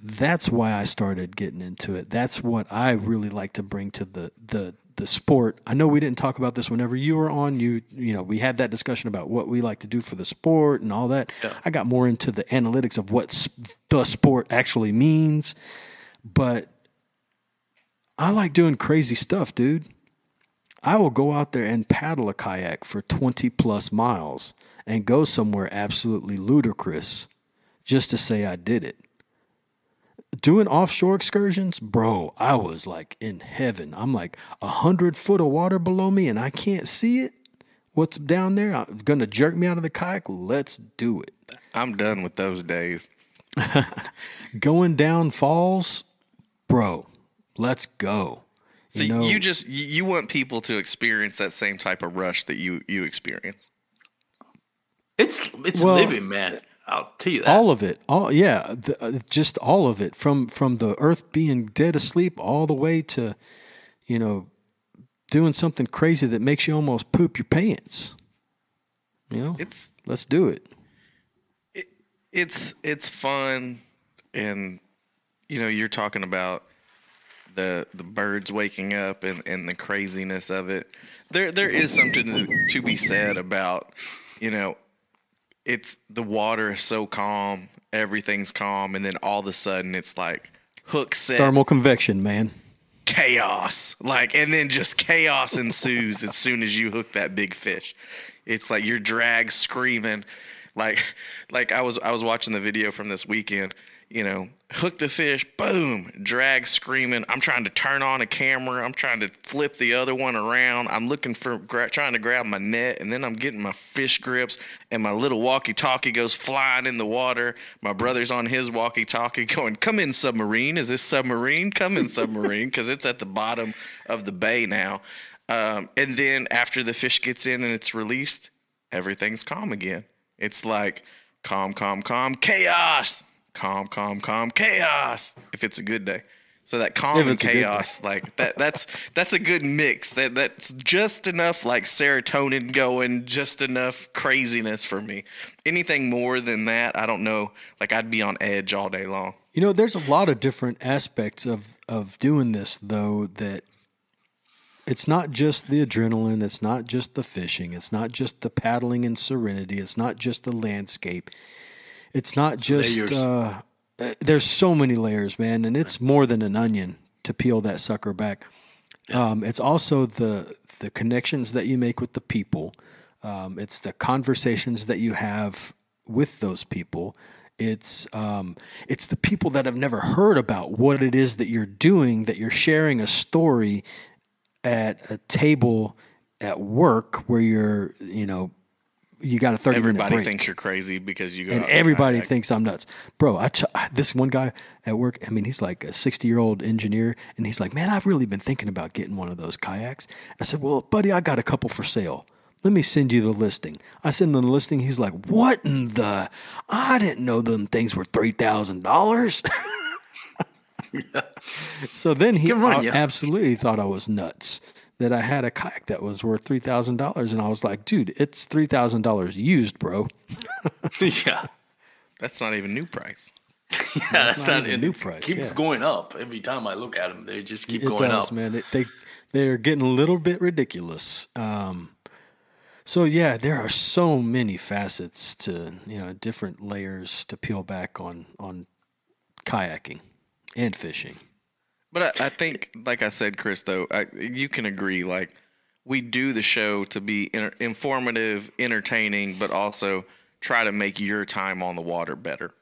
That's why I started getting into it. That's what I really like to bring to the the the sport. I know we didn't talk about this whenever you were on. You you know, we had that discussion about what we like to do for the sport and all that. I got more into the analytics of what s- the sport actually means, but I like doing crazy stuff, dude. I will go out there and paddle a kayak for 20 plus miles and go somewhere absolutely ludicrous just to say I did it. Doing offshore excursions, bro, I was like in heaven. I'm like a hundred foot of water below me and I can't see it. What's down there? I'm gonna jerk me out of the kayak. Let's do it. I'm done with those days. Going down falls, bro. Let's go. So You you, just you, you want people to experience that same type of rush that you you experience. It's it's Well, living, man. I'll tell you that. all of it all yeah the, uh, just all of it from from the earth being dead asleep all the way to you know doing something crazy that makes you almost poop your pants you know It's let's do it. it it's it's fun and you know you're talking about the the birds waking up and, and the craziness of it. There there is something to, to be said about you know it's the water is so calm everything's calm and then all of a sudden it's like hook set thermal convection man. Chaos. Like and then just chaos ensues as soon as you hook that big fish. It's like your drag screaming. Like like i was i was watching the video from this weekend you know hook the fish boom drag screaming. I'm trying to turn on a camera. I'm trying to flip the other one around. I'm looking for gra- trying to grab my net and then i'm getting my fish grips and my little walkie talkie goes flying in the water. My brother's on his walkie talkie going come in submarine. Is this submarine? Come in submarine because it's at the bottom of the bay now. Um, and then after the fish gets in and it's released everything's calm again. It's like calm calm calm chaos calm, calm, calm, chaos. If it's a good day, so that calm and it's a good day. chaos, like that, that's that's a good mix. That that's just enough like serotonin going, just enough craziness for me. Anything more than that, I don't know. Like I'd be on edge all day long. You know, there's a lot of different aspects of of doing this though that it's not just the adrenaline, it's not just the fishing, it's not just the paddling and serenity, it's not just the landscape. It's not just uh, uh, there's so many layers, man, and it's more than an onion to peel that sucker back. Um, it's also the the connections that you make with the people. Um, it's the conversations that you have with those people. It's um, it's the people that have never heard about what it is that you're doing. That you're sharing a story at a table at work where you're, you know, you got a thirty minute Everybody break thinks you're crazy because you go. and out everybody thinks I'm nuts, bro. I ch- this one guy at work. I mean, he's like a 60 year old engineer, and he's like, "Man, I've really been thinking about getting one of those kayaks." I said, "Well, buddy, I got a couple for sale. Let me send you the listing." I send him the listing. He's like, "What in the? I didn't know them things were three thousand dollars." So then he run, uh, yeah. absolutely thought I was nuts that I had a kayak that was worth three thousand dollars, and I was like, "Dude, it's three thousand dollars used, bro." yeah. That's not even new price. Yeah, that's not not, even it new it's- price, Keeps yeah. going up every time I look at them. They just keep it going does, up. man. It, they they're getting a little bit ridiculous. Um, so yeah, there are so many facets to you know different layers to peel back on on kayaking and fishing. But I, I think, like I said, Chris, though, I, you can agree. Like we do the show to be inter- informative, entertaining, but also try to make your time on the water better.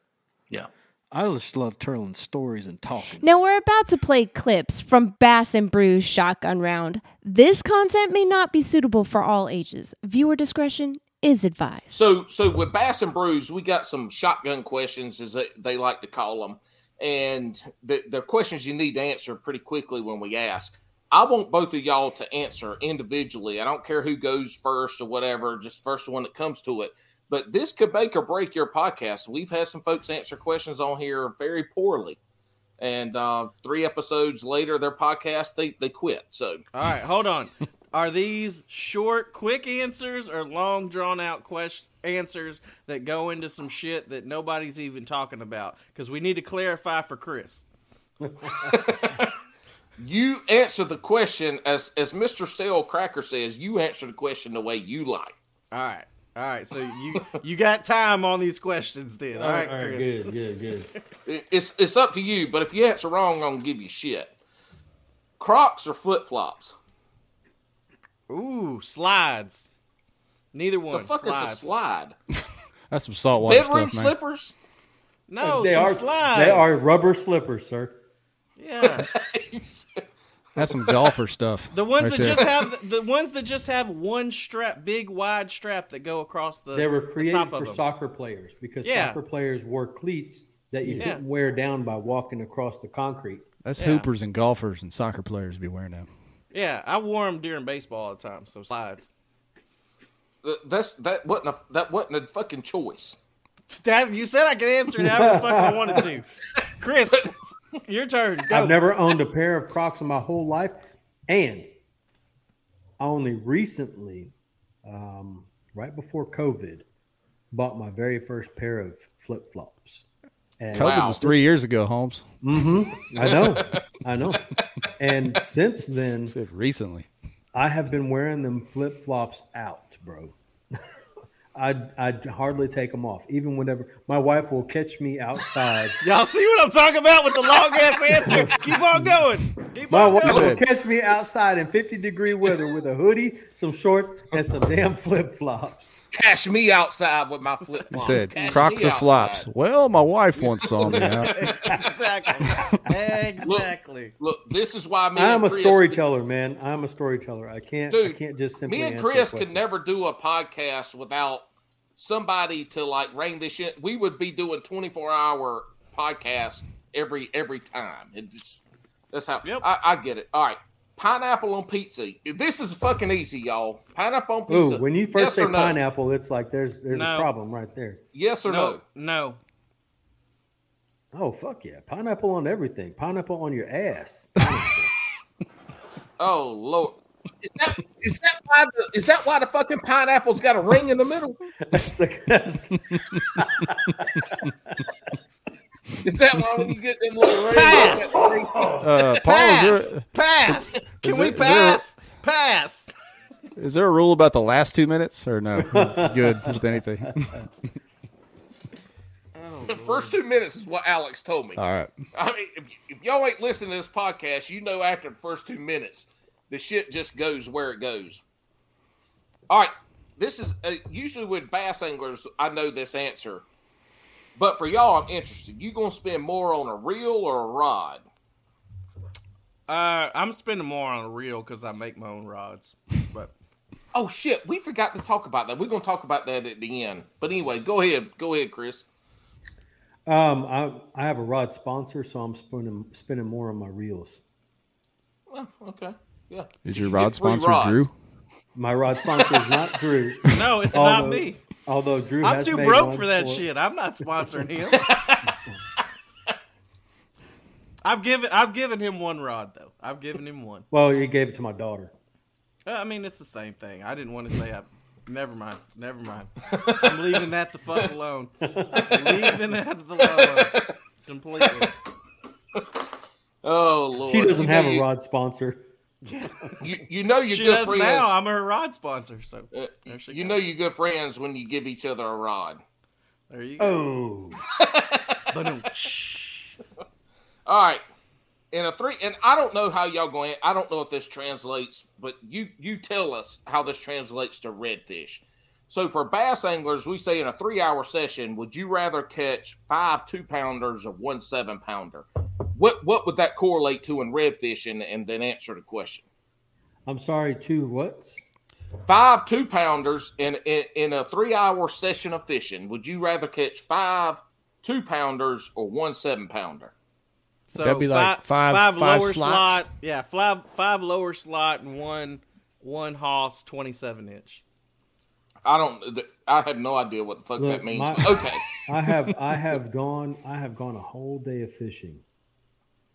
Yeah. I just love telling stories and talking. Now we're about to play clips from Bass and Brews Shotgun Round. This content may not be suitable for all ages. Viewer discretion is advised. So, so with Bass and Brews, we got some shotgun questions, as they, they like to call them, and the, they're questions you need to answer pretty quickly when we ask. I want both of y'all to answer individually. I don't care who goes first or whatever, just first one that comes to it. But this could make or break your podcast. We've had some folks answer questions on here very poorly, and uh, three episodes later, their podcast they they quit. So All right, hold on. Are these short, quick answers or long, drawn out questions? answers that go into some shit that nobody's even talking about? Because we need to clarify for Chris. you answer the question as as Mr. Stale Cracker says. You answer the question the way you like. All right, all right. So you you got time on these questions then? All right, Chris. good, good, good. It- It's it's up to you, but if you answer wrong, I'm gonna give you shit. Crocs or flip flops? Ooh, slides. Neither one. The fuck slides. is a slide? That's some saltwater Bedroom stuff, man. slippers? No, they some are slides. they are rubber slippers, sir. Yeah, That's some golfer stuff. the ones right that there. just have the ones that just have one strap, big wide strap that go across the. They were the created top for them. soccer players because Yeah. soccer players wore cleats that you Yeah. couldn't wear down by walking across the concrete. That's Yeah. hoopers and golfers and soccer players be wearing them. Yeah, I wore them during baseball all the time. So slides. That's that wasn't a that wasn't a fucking choice. That you said I could answer it however the fuck I wanted to. Chris, your turn. Go. I've never owned a pair of Crocs in my whole life, and I only recently, um, right before COVID, bought my very first pair of flip flops. And COVID Wow. was three years ago, Holmes. Mm-hmm. I know, I know. And since then, Said recently. I have been wearing them flip flops out, bro. I'd, I'd hardly take them off, even whenever my wife will catch me outside. Y'all see what I'm talking about with the long ass answer? Keep on going. Keep My on wife going. will catch me outside in 50 degree weather with a hoodie, some shorts, and some damn flip flops. Cash me outside with my flip He flops. said, Cash Crocs me or flops. Well, my wife once saw me out. exactly. Exactly. Look, this is why me I'm and a Chris, storyteller, man. I'm a storyteller. I can't. I can't just simply. Me and Chris question. could never do a podcast without somebody to like rein this shit. We would be doing 24 hour podcasts every every time. It just that's how Yep. I, I get it. All right. Pineapple on pizza. This is fucking easy, y'all. Pineapple on pizza. Ooh, when you first yes say no? pineapple, it's like there's there's No. a problem right there. Yes or no? No, no. Oh fuck yeah, pineapple on everything. Pineapple on your ass. Pineapple. Oh lord. Is that, is that why the is that why the fucking pineapple's got a ring in the middle? that's the that's, Is that why when you get them little rings? Pass! you got the ring? Uh, Paul, Pass. is there, Pass. Can Is we it- is there- pass? Pass. is there a rule about the last two minutes or no? Good with anything. The first two minutes is what Alex told me. All right. I mean, if, if y'all ain't listening to this podcast, you know after the first two minutes, the shit just goes where it goes. All right, this is uh, usually with bass anglers. I know this answer, but for y'all, I'm interested. You gonna spend more on a reel or a rod? Uh, I'm spending more on a reel because I make my own rods. But Oh shit, we forgot to talk about that. We're gonna talk about that at the end. But anyway, go ahead, go ahead, Chris. um, I I have a rod sponsor, so I'm spending spending more on my reels. Well, okay, yeah. Is your should rod sponsor rods. Drew? My rod sponsor is not Drew. no, it's not me. Although Drew, I'm has too made broke one for that shit. I'm not sponsoring him. I've given I've given him one rod though. I've given him one. Well, he gave it to my daughter. Uh, I mean, it's the same thing. I didn't want to say I. Never mind. Never mind. I'm leaving that the fuck alone. leaving that the alone completely. Oh lord, She doesn't have a rod sponsor. You, you know you're She good does friends. now. I'm her rod sponsor. So Uh, there she you goes. know you're good friends when you give each other a rod. There you go. Oh, Ba-dum. All right. In a three, and I don't know how y'all going. I don't know if this translates, but you you tell us how this translates to redfish. So for bass anglers, we say in a three-hour session, would you rather catch five two pounders or one seven pounder? What what would that correlate to in redfish? And, and then answer the question. I'm sorry. Two what's? Five two pounders in, in in a three-hour session of fishing. Would you rather catch five two pounders or one seven pounder? So That'd be like five- five, five lower slots? slot. Yeah, five five lower slot and one one hoss twenty seven inch. I don't. I have no idea what the fuck Look, that means. my- okay. I have I have gone I have gone a whole day of fishing,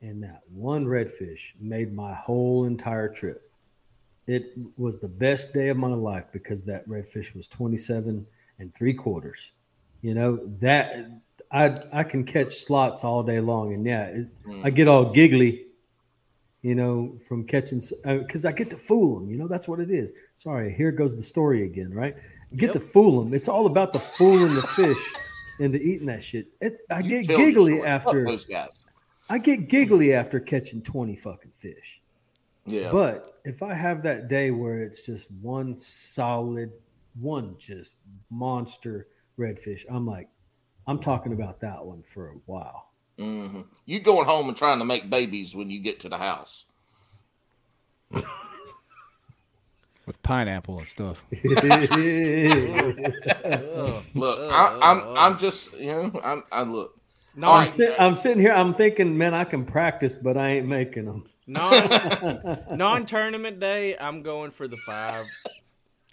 and that one redfish made my whole entire trip. It was the best day of my life because that redfish was 27 and three quarters. You know that I I can catch slots all day long, and yeah, it, I get all giggly, you know, from catching because uh, I get to fool them. You know, that's what it is. Sorry, here goes the story again, right? Get to fool them. It's all about the fooling the fish into eating that shit. It's I You get giggly after those guys. I get giggly after catching 20 fucking fish. Yeah. But if I have that day where it's just one solid, one just monster redfish, I'm like, I'm talking about that one for a while. hmm You going home and trying to make babies when you get to the house. with pineapple and stuff. Look, I, I'm I'm just you know I'm I look. No, I'm, right. sit, I'm sitting here. I'm thinking, man, I can practice, but I ain't making them. non non tournament day, I'm going for the five.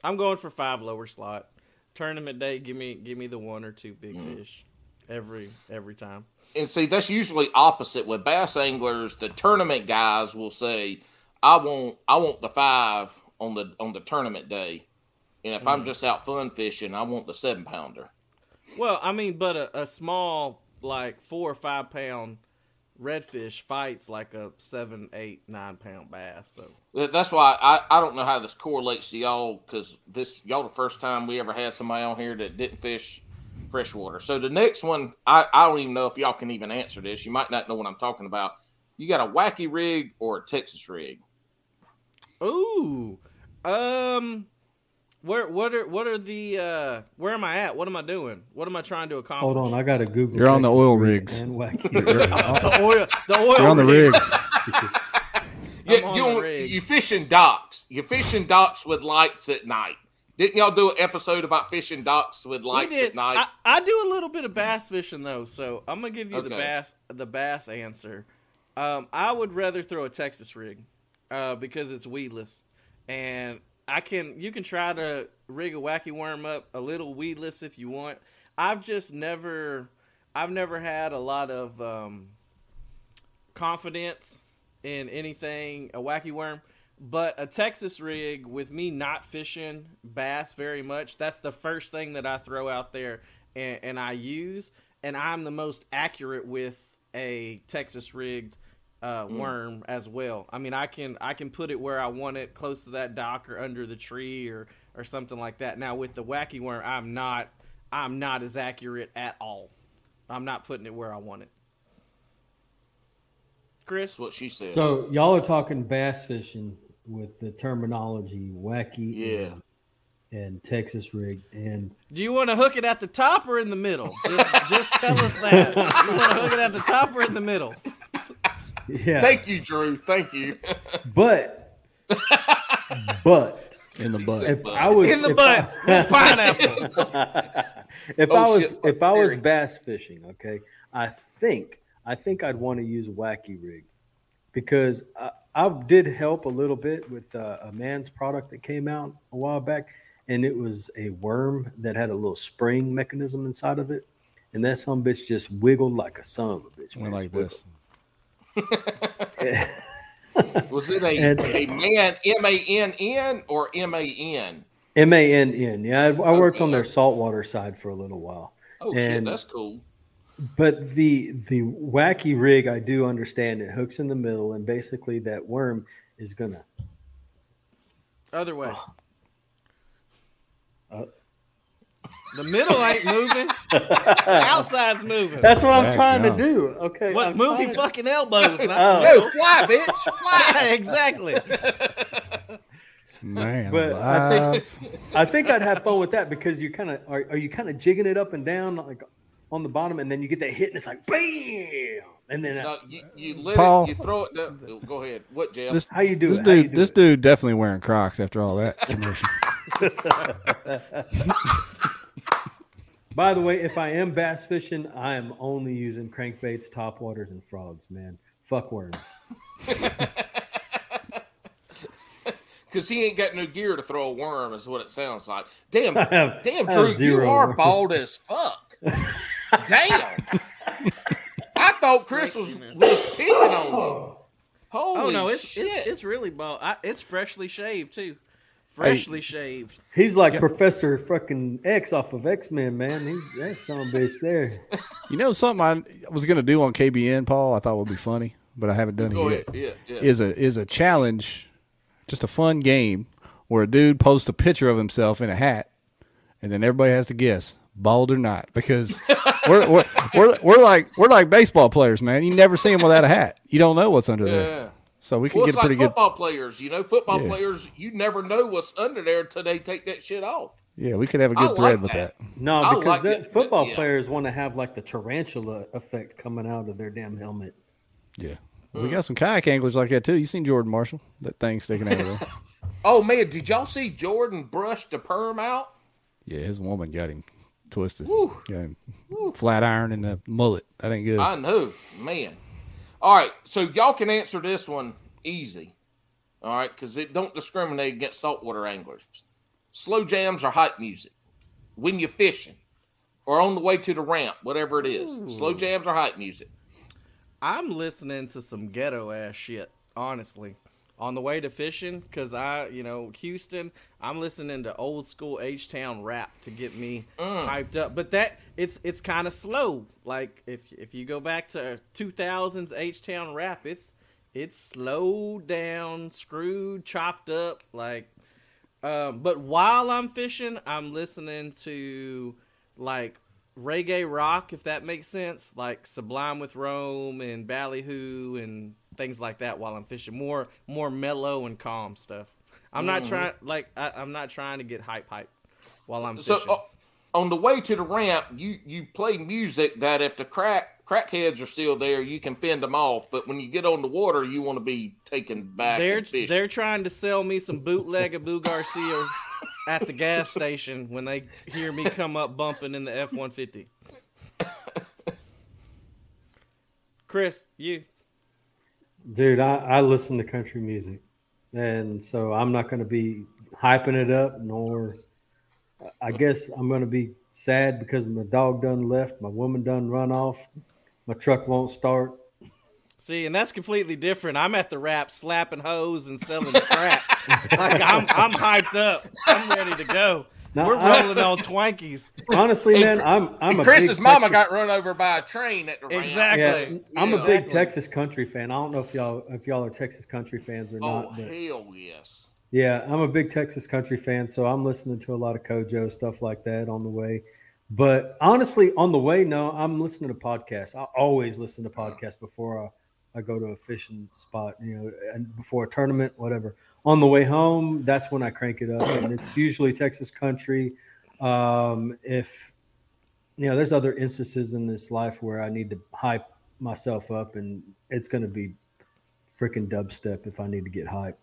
I'm going for five lower slot. Tournament day, give me give me the one or two big Mm. fish every every time. and see that's usually opposite with bass anglers the tournament guys will say i want i want the five on the on the tournament day and if i'm just out fun fishing i want the seven pounder Well, I mean, but a, a small like four or five pound redfish fights like a seven, eight, nine pound bass. So that's why i i don't know how this correlates to y'all because this y'all the first time we ever had somebody on here that didn't fish freshwater so the next one i i don't even know if y'all can even answer this you might not know what i'm talking about you got a wacky rig or a texas rig Ooh. Um where what are what are the uh where am I at? What am I doing? What am I trying to accomplish? Hold on, I got to Google. You're on the oil rigs. and wacky You're- the oil the oil You're on the rigs. rigs. You, I'm on you, the rigs. you fishing docks. You fishing docks with lights at night. Didn't y'all do an episode about fishing docks with lights at night? I, I do a little bit of bass fishing though, so I'm gonna give you the bass the bass answer. Um, I would rather throw a Texas rig uh, because it's weedless, and I can you can try to rig a wacky worm up a little weedless if you want. I've just never I've never had a lot of um, confidence in anything a wacky worm. But a Texas rig with me not fishing bass very much, that's the first thing that I throw out there and, and I use. And I'm the most accurate with a Texas rigged uh, worm as well. I mean, I can I can put it where I want it, close to that dock or under the tree or or something like that. Now with the wacky worm, I'm not I'm not as accurate at all. I'm not putting it where I want it. Chris, That's what she said. So y'all are talking bass fishing with the terminology wacky Yeah. and, and Texas rig and Do you want to hook it at the top or in the middle? Just, just tell us that. You want to hook it at the top or in the middle? Yeah, Thank you, Drew. Thank you. but but In the butt. if I was In the butt I- with pineapple. if Oh, I was shit, if I was bass fishing, okay, I think I think I'd want to use a wacky rig because I, I did help a little bit with uh, a Mann's product that came out a while back, and it was a worm that had a little spring mechanism inside of it, and that some bitch just wiggled like a son of a bitch. Went man. like this. Was it a, And- a man M A N N or M A N? M A N N. Yeah, I, I worked on their saltwater side for a little while. Oh shit, that's cool. But the the wacky rig, I do understand. It hooks in the middle, and basically that worm is gonna. Other way. Uh. The middle ain't moving. The outside's moving. That's what I'm Heck trying no. to do. Okay. what I'm move your trying- fucking elbows. Not Oh. the No, fly, bitch, fly. Exactly. Man, But I think I think I'd have fun with that because you kind of are, are you kind of jigging it up and down like on the bottom, and then you get that hit, and it's like bam, and then uh, No, you, you let Paul. it, you throw it down. oh, Go ahead. What, Jeff? This, how you do this it? Dude, do this it? dude definitely wearing Crocs after all that commotion. By the way, if I am bass fishing, I am only using crankbaits, topwaters, and frogs. Man, fuck worms. Because he ain't got no gear to throw a worm, is what it sounds like. Damn, have- damn, I Drew, you are worms. bald as fuck. damn. I thought Chris was, was picking on you. Holy Oh no, it's shit! it's, it's really bald. I, it's freshly shaved too. Freshly shaved. He's like Professor fucking X off of X Men, man. He's that son bitch there. You know something I was gonna do on KBN, Paul. I thought would be funny, but I haven't done Go it ahead. yet. Yeah, yeah. Is a is a challenge, just a fun game where a dude posts a picture of himself in a hat, and then everybody has to guess bald or not because we're, we're we're we're like we're like baseball players, man. You never see them without a hat. You don't know what's under there. Yeah. So we can Well, get it's a pretty like good. football players. You know, football Yeah. players, you never know what's under there until they take that shit off. Yeah, we could have a good thread like with that. No, I because like the football yeah. players want to have like the tarantula effect coming out of their damn helmet. Yeah, mm. we got some kayak anglers like that too. You seen Jordan Marshall? That thing sticking out of there. Oh man, did y'all see Jordan brush the perm out? Yeah, his woman got him twisted. Woo. Got him flat iron and the mullet. That ain't good. I know, man. All right, so y'all can answer this one easy. All right, because it don't discriminate against saltwater anglers. Slow jams or hype music when you're fishing or on the way to the ramp, whatever it is. Slow jams or hype music. I'm listening to some ghetto ass shit, honestly. On the way to fishing, because I, you know, Houston, I'm listening to old school H Town rap to get me hyped up. But that it's it's kind of slow. Like if if you go back to 2000s H Town rap, it's it's slowed down, screwed, chopped up. Like, um, but while I'm fishing, I'm listening to like reggae rock, if that makes sense, like Sublime with Rome and Ballyhoo and things like that. While I'm fishing, more more mellow and calm stuff. I'm not trying like I, I'm not trying to get hype hype while I'm So fishing. uh, on the way to the ramp, you you play music that if the crack crackheads are still there, you can fend them off. But when you get on the water, you want to be taken back. they're and they're trying to sell me some bootleg of Boo Garcia at the gas station when they hear me come up bumping in the F one fifty. Chris, you Dude, I, I listen to country music. And so I'm not going to be hyping it up, nor I guess I'm going to be sad because my dog done left, my woman done run off, my truck won't start. See, and that's completely different. I'm at the rap slapping hoes and selling crack. like I'm I'm hyped up. I'm ready to go. No, We're I- rolling on Twankies. Honestly, Hey, man, I'm I'm a Chris's big mama Texas- got run over by a train at the ramp. Exactly. Yeah, I'm a big Exactly. Texas country fan. I don't know if y'all if y'all are Texas country fans or Oh not, but hell yes. Yeah, I'm a big Texas country fan, so I'm listening to a lot of Kojo stuff like that on the way. But honestly, on the way, no, I'm listening to podcasts. I always listen to podcasts before I, I go to a fishing spot, you know, and before a tournament, whatever. On the way home, that's when I crank it up, and it's usually Texas country. Um, if you know, there's other instances in this life where I need to hype myself up, and it's going to be freaking dubstep if I need to get hype.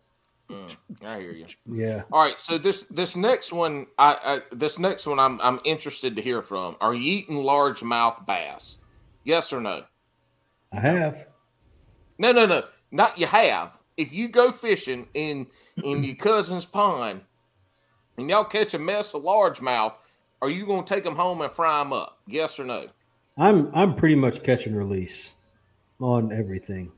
Mm, I hear you. Yeah. All right, so this this next one, I, I this next one, I'm I'm interested to hear from. Are you eating largemouth bass? Yes or no? I have. No, no, no, not you have. If you go fishing in in your cousin's pond and y'all catch a mess of largemouth, are you gonna take them home and fry them up? Yes or no? I'm I'm pretty much catch and release on everything.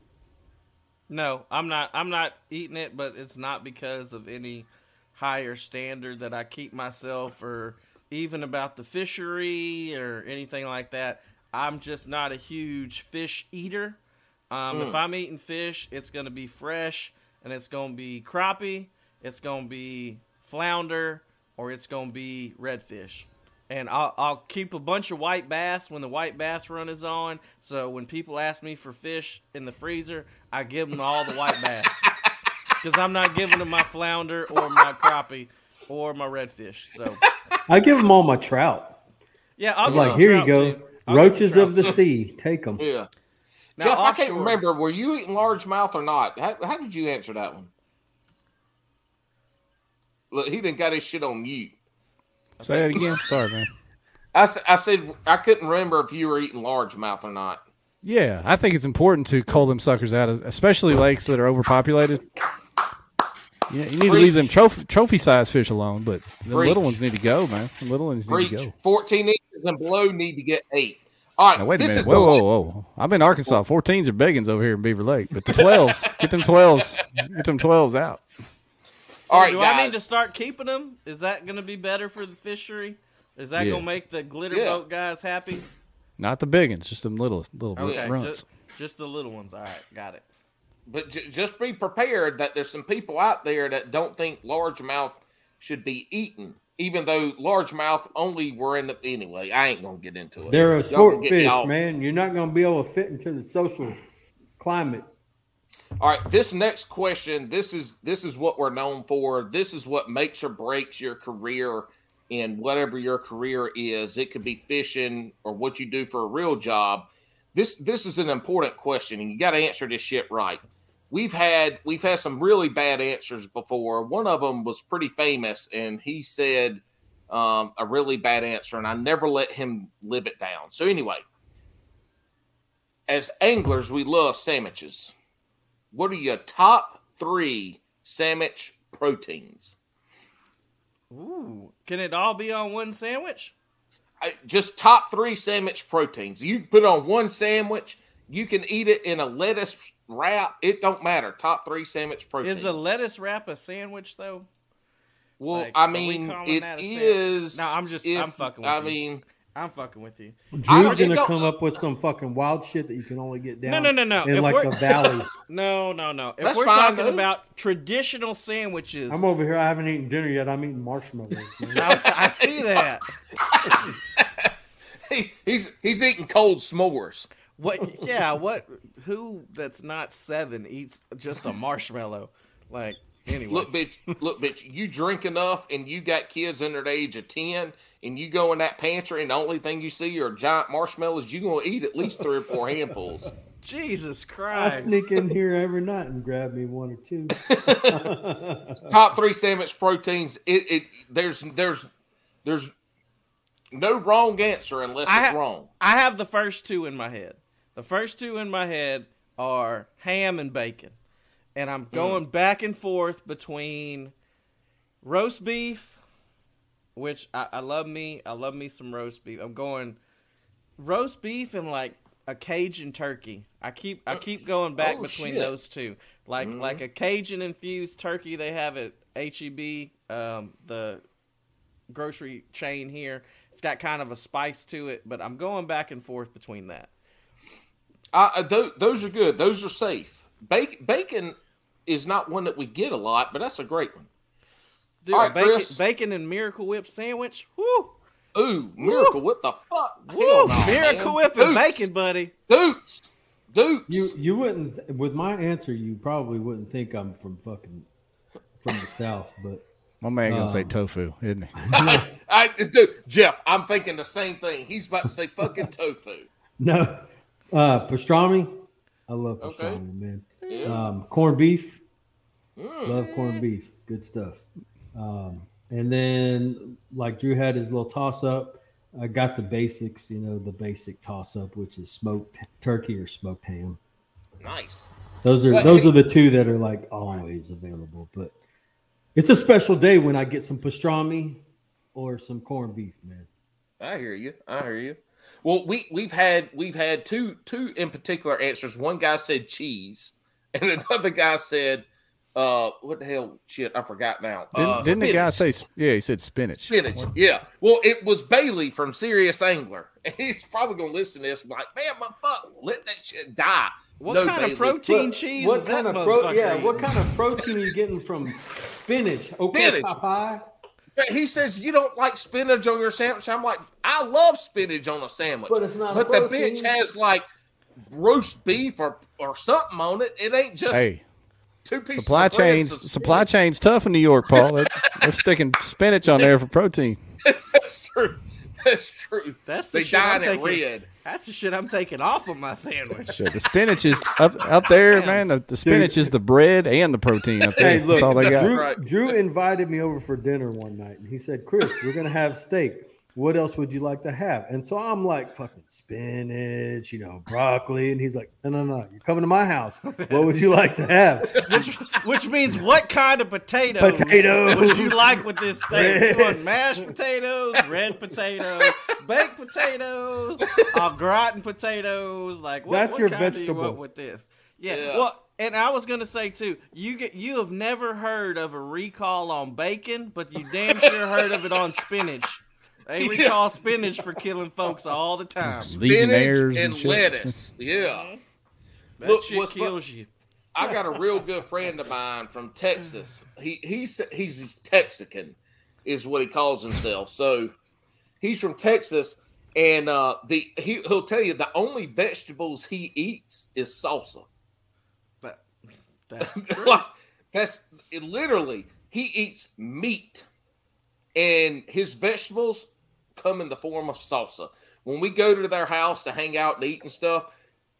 No, I'm not. I'm not eating it, but it's not because of any higher standard that I keep myself, or even about the fishery or anything like that. I'm just not a huge fish eater. Um, If I'm eating fish, it's gonna be fresh, and it's gonna be crappie, it's gonna be flounder, or it's gonna be redfish. And I'll, I'll keep a bunch of white bass when the white bass run is on. So when people ask me for fish in the freezer, I give them all the white bass. Because I'm not giving them my flounder or my crappie or my redfish. So I give them all my trout. yeah, I'll I'm give like, them here you go, too. I'll give them roaches trout, of the sea, take them. Yeah. Now, Jeff, I can't remember. Were you eating largemouth or not? How, how did you answer that one? Look, he didn't got his shit on mute. Say that again. Sorry, man. I, I said I couldn't remember if you were eating largemouth or not. Yeah, I think it's important to cull them suckers out, especially lakes that are overpopulated. Yeah, you need to leave them trophy trophy size fish alone, but the Preach. little ones need to go, man. The little ones need to go. 14 inches and below need to get eight. All right, Now wait a this minute. is Whoa, the whoa, whoa! I'm in Arkansas. 14s are beggins over here in Beaver Lake, but the 12s, get them 12s, get them 12s out. So All right, do I need to start keeping them? Is that going to be better for the fishery? Is that Yeah. going to make the glitter Yeah. boat guys happy? Not the biggins, just them little little Okay, runts. just, just the little ones. All right, got it. But j- just be prepared that there's some people out there that don't think largemouth should be eaten, even though largemouth only were in the anyway. I ain't gonna get into it. They're a sport fish, man. You're not going to be able to fit into the social climate. All right, this next question, this is this is what we're known for. This is what makes or breaks your career in whatever your career is. It could be fishing or what you do for a real job. This this is an important question, and you got to answer this shit right. We've had we've had some really bad answers before. One of them was pretty famous, and he said um, a really bad answer, and I never let him live it down. So anyway, as anglers, we love sandwiches. What are your top three sandwich proteins? Ooh, can it all be on one sandwich? I, just top three sandwich proteins. You put on one sandwich. You can eat it in a lettuce wrap. It don't matter. Top three sandwich proteins. Is a lettuce wrap a sandwich though? well, Like, I mean, it that a sandwich? is. No, I'm just- if- I'm fucking with I you. mean, I'm fucking with you. Drew's gonna don't- come up with some fucking wild shit that you can only get down. No, no, no, no. In If like the valley. No, no, no. If That's we're fine, talking dude. about traditional sandwiches, I'm over here. I haven't eaten dinner yet. I'm eating marshmallows. I, I see that. he, he's he's eating cold s'mores. What? Yeah. What? Who that's not seven eats just a marshmallow? Like anyway. Look, bitch, look, bitch, you drink enough and you got kids under the age of 10 and you go in that pantry and the only thing you see are giant marshmallows, you're going to eat at least three or four handfuls. Jesus Christ. I sneak in here every night and grab me one or two. Top three sandwich proteins. It, it there's there's there's no wrong answer unless I it's ha- wrong. I have the first two in my head. The first two in my head are ham and bacon. And I'm hmm. going back and forth between roast beef, which I, I love me. I love me some roast beef. I'm going roast beef and like a Cajun turkey. I keep I keep going back Oh, between shit. those two. Like like a Cajun infused turkey they have at HEB, um, the grocery chain here. It's got kind of a spice to it, but I'm going back and forth between that. I, tho- those are good. Those are safe. Bacon, bacon is not one that we get a lot, but that's a great one. Dude, All right, bacon, Chris. bacon and Miracle Whip sandwich. Woo! Ooh, Miracle, what the fuck? Woo! Hell no, Miracle man. Whip and Dukes. bacon, buddy. Dukes. Dukes. You you wouldn't with my answer. You probably wouldn't think I'm from fucking from the south, but My man gonna say Um, tofu, isn't he? I, dude, Jeff, I'm thinking the same thing. He's about to say fucking tofu. no. Uh, pastrami. I love Okay. pastrami, man. Yeah. Um, corned beef. Mm. Love corned beef. Good stuff. Um, and then, like Drew had his little toss up, I got the basics, you know, the basic toss up, which is smoked turkey or smoked ham. Nice. Those are those are the two that are like always available. But it's a special day when I get some pastrami or some corned beef, man. I hear you. I hear you. Well, we we've had we've had two two in particular answers. One guy said cheese, and another guy said, "Uh, what the hell? Shit, I forgot now." Didn't, uh, didn't the guy say? Yeah, he said spinach. spinach? Yeah. Well, it was Bailey from Serious Angler, and he's probably gonna listen to this. and be Like, man, my fuck, let that shit die. What No, kind Bailey. of protein What- cheese what is kind that of pro- motherfucker yeah, what kind of protein are you getting from spinach? Okay, Spinach. Popeye. He says you don't like spinach on your sandwich. I'm like, I love spinach on a sandwich, But it's not a But the bitch has like roast beef or or something on it. It ain't just Hey, two pieces. supply of chains, some supply chains tough in New York, Paul. They're, they're sticking spinach on there for protein. That's true. That's true. That's the they shit I'm taking. red. That's the shit I'm taking off of my sandwich. Shit, the spinach is up up there, man. The, the spinach is the bread and the protein up there. Hey, look, That's all they got. Drew. Drew invited me over for dinner one night, and he said, "Chris, we're gonna have steak. What else would you like to have?" And so I'm like, "Fucking spinach, you know, broccoli." And he's like, "No, no, no. You're coming to my house. What would you like to have?" which, which means what kind of potatoes, Potatoes. would you like with this steak? Red. You want mashed potatoes, red potatoes, baked potatoes, au gratin potatoes? Like what, That's what your kind do you vegetable. want with this? Yeah. Yeah. Well, and I was gonna say too, you get you have never heard of a recall on bacon, but you damn sure heard of it on spinach. They Yeah. recall spinach for killing folks all the time. Legionnaires Spinach and, and lettuce. Yeah. That Look, shit what's fu- kills you. I got a real good friend of mine from Texas. He he's he's Texican, is what he calls himself. So he's from Texas, and uh, the he, he'll tell you the only vegetables he eats is salsa. But That's Like, that's literally he eats meat, and his vegetables come in the form of salsa. When we go to their house to hang out and eat and stuff,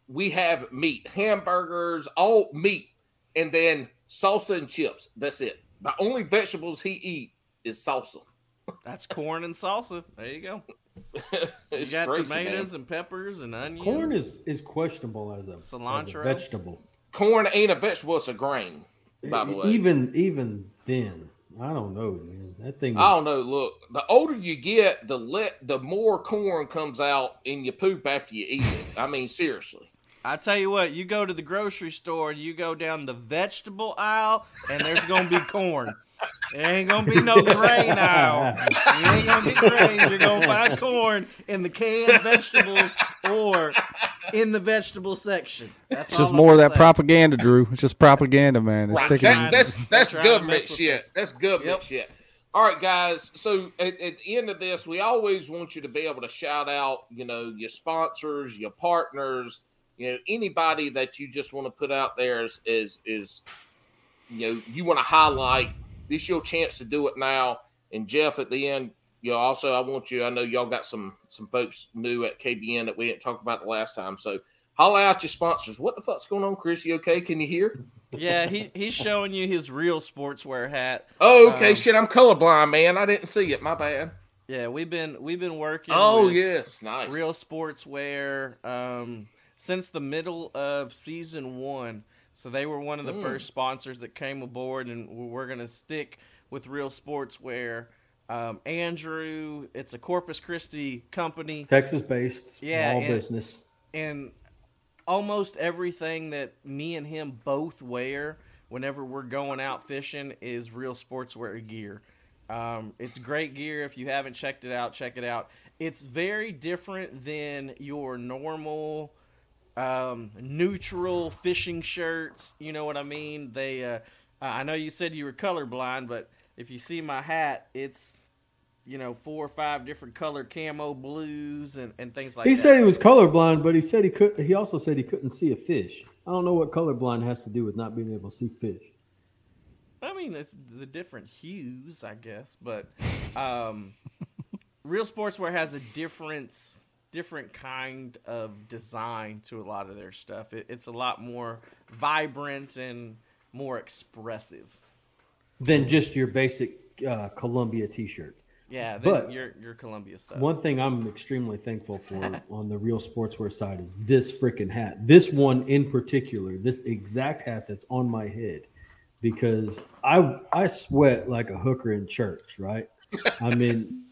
we have meat, hamburgers, all meat, and then salsa and chips. That's it. The only vegetables he eat is salsa. That's corn and salsa. There you go. You It's got crazy, tomatoes man. and peppers and onions. Corn is is questionable as a, as a vegetable. corn ain't a vegetable; it's a grain. By the way, Even even then, I don't know, man. That thing. Is, I don't know. Look, the older you get, the le- the more corn comes out in your poop after you eat it. I mean, seriously. I tell you what, you go to the grocery store, and you go down the vegetable aisle, and there's gonna be corn. There ain't gonna be no grain aisle. You ain't gonna get grain. You're gonna find corn in the canned vegetables or in the vegetable section. That's It's just more of that saying. propaganda, Drew. It's just propaganda, man. They're Right. sticking. That- that's that's Trying to government shit. us. That's government Yep. shit. All right, guys. So at, at the end of this, we always want you to be able to shout out, you know, your sponsors, your partners, you know, anybody that you just want to put out there is is is you know you want to highlight. This your chance to do it now. And Jeff, at the end, you know, also I want you. I know y'all got some some folks new at KBN that we didn't talk about the last time. So holla out your sponsors. What the fuck's going on, Chris? You okay? Can you hear? Yeah, he, he's showing you his real sportswear hat. Oh, okay. Um, Shit, I'm colorblind, man. I didn't see it. My bad. Yeah, we've been we've been working. Oh, yes. Nice. Real sportswear um, since the middle of season one. So they were one of the Mm. first sponsors that came aboard, and we're gonna stick with Real Sportswear. Um, Andrew, it's a Corpus Christi company. Texas based, Yeah, small and- business. and almost everything that me and him both wear whenever we're going out fishing is real sportswear gear. Um, it's great gear. If you haven't checked it out, check it out. It's very different than your normal um, neutral fishing shirts. You know what I mean? They. Uh, I know you said you were colorblind, but if you see my hat, it's you know four or five different color camo blues and, and things like he that. He said he was colorblind, but he said he could. He also said he couldn't see a fish. I don't know what colorblind has to do with not being able to see fish. I mean, it's the different hues, I guess, but um, Real Sportswear has a different, different kind of design to a lot of their stuff. It, it's a lot more vibrant and more expressive. Than just your basic uh, Columbia T-shirt. Yeah, But- your your Columbia stuff. One thing I'm extremely thankful for on the real sportswear side is this freaking hat. This one in particular, this exact hat that's on my head, because I I sweat like a hooker in church, right? I mean,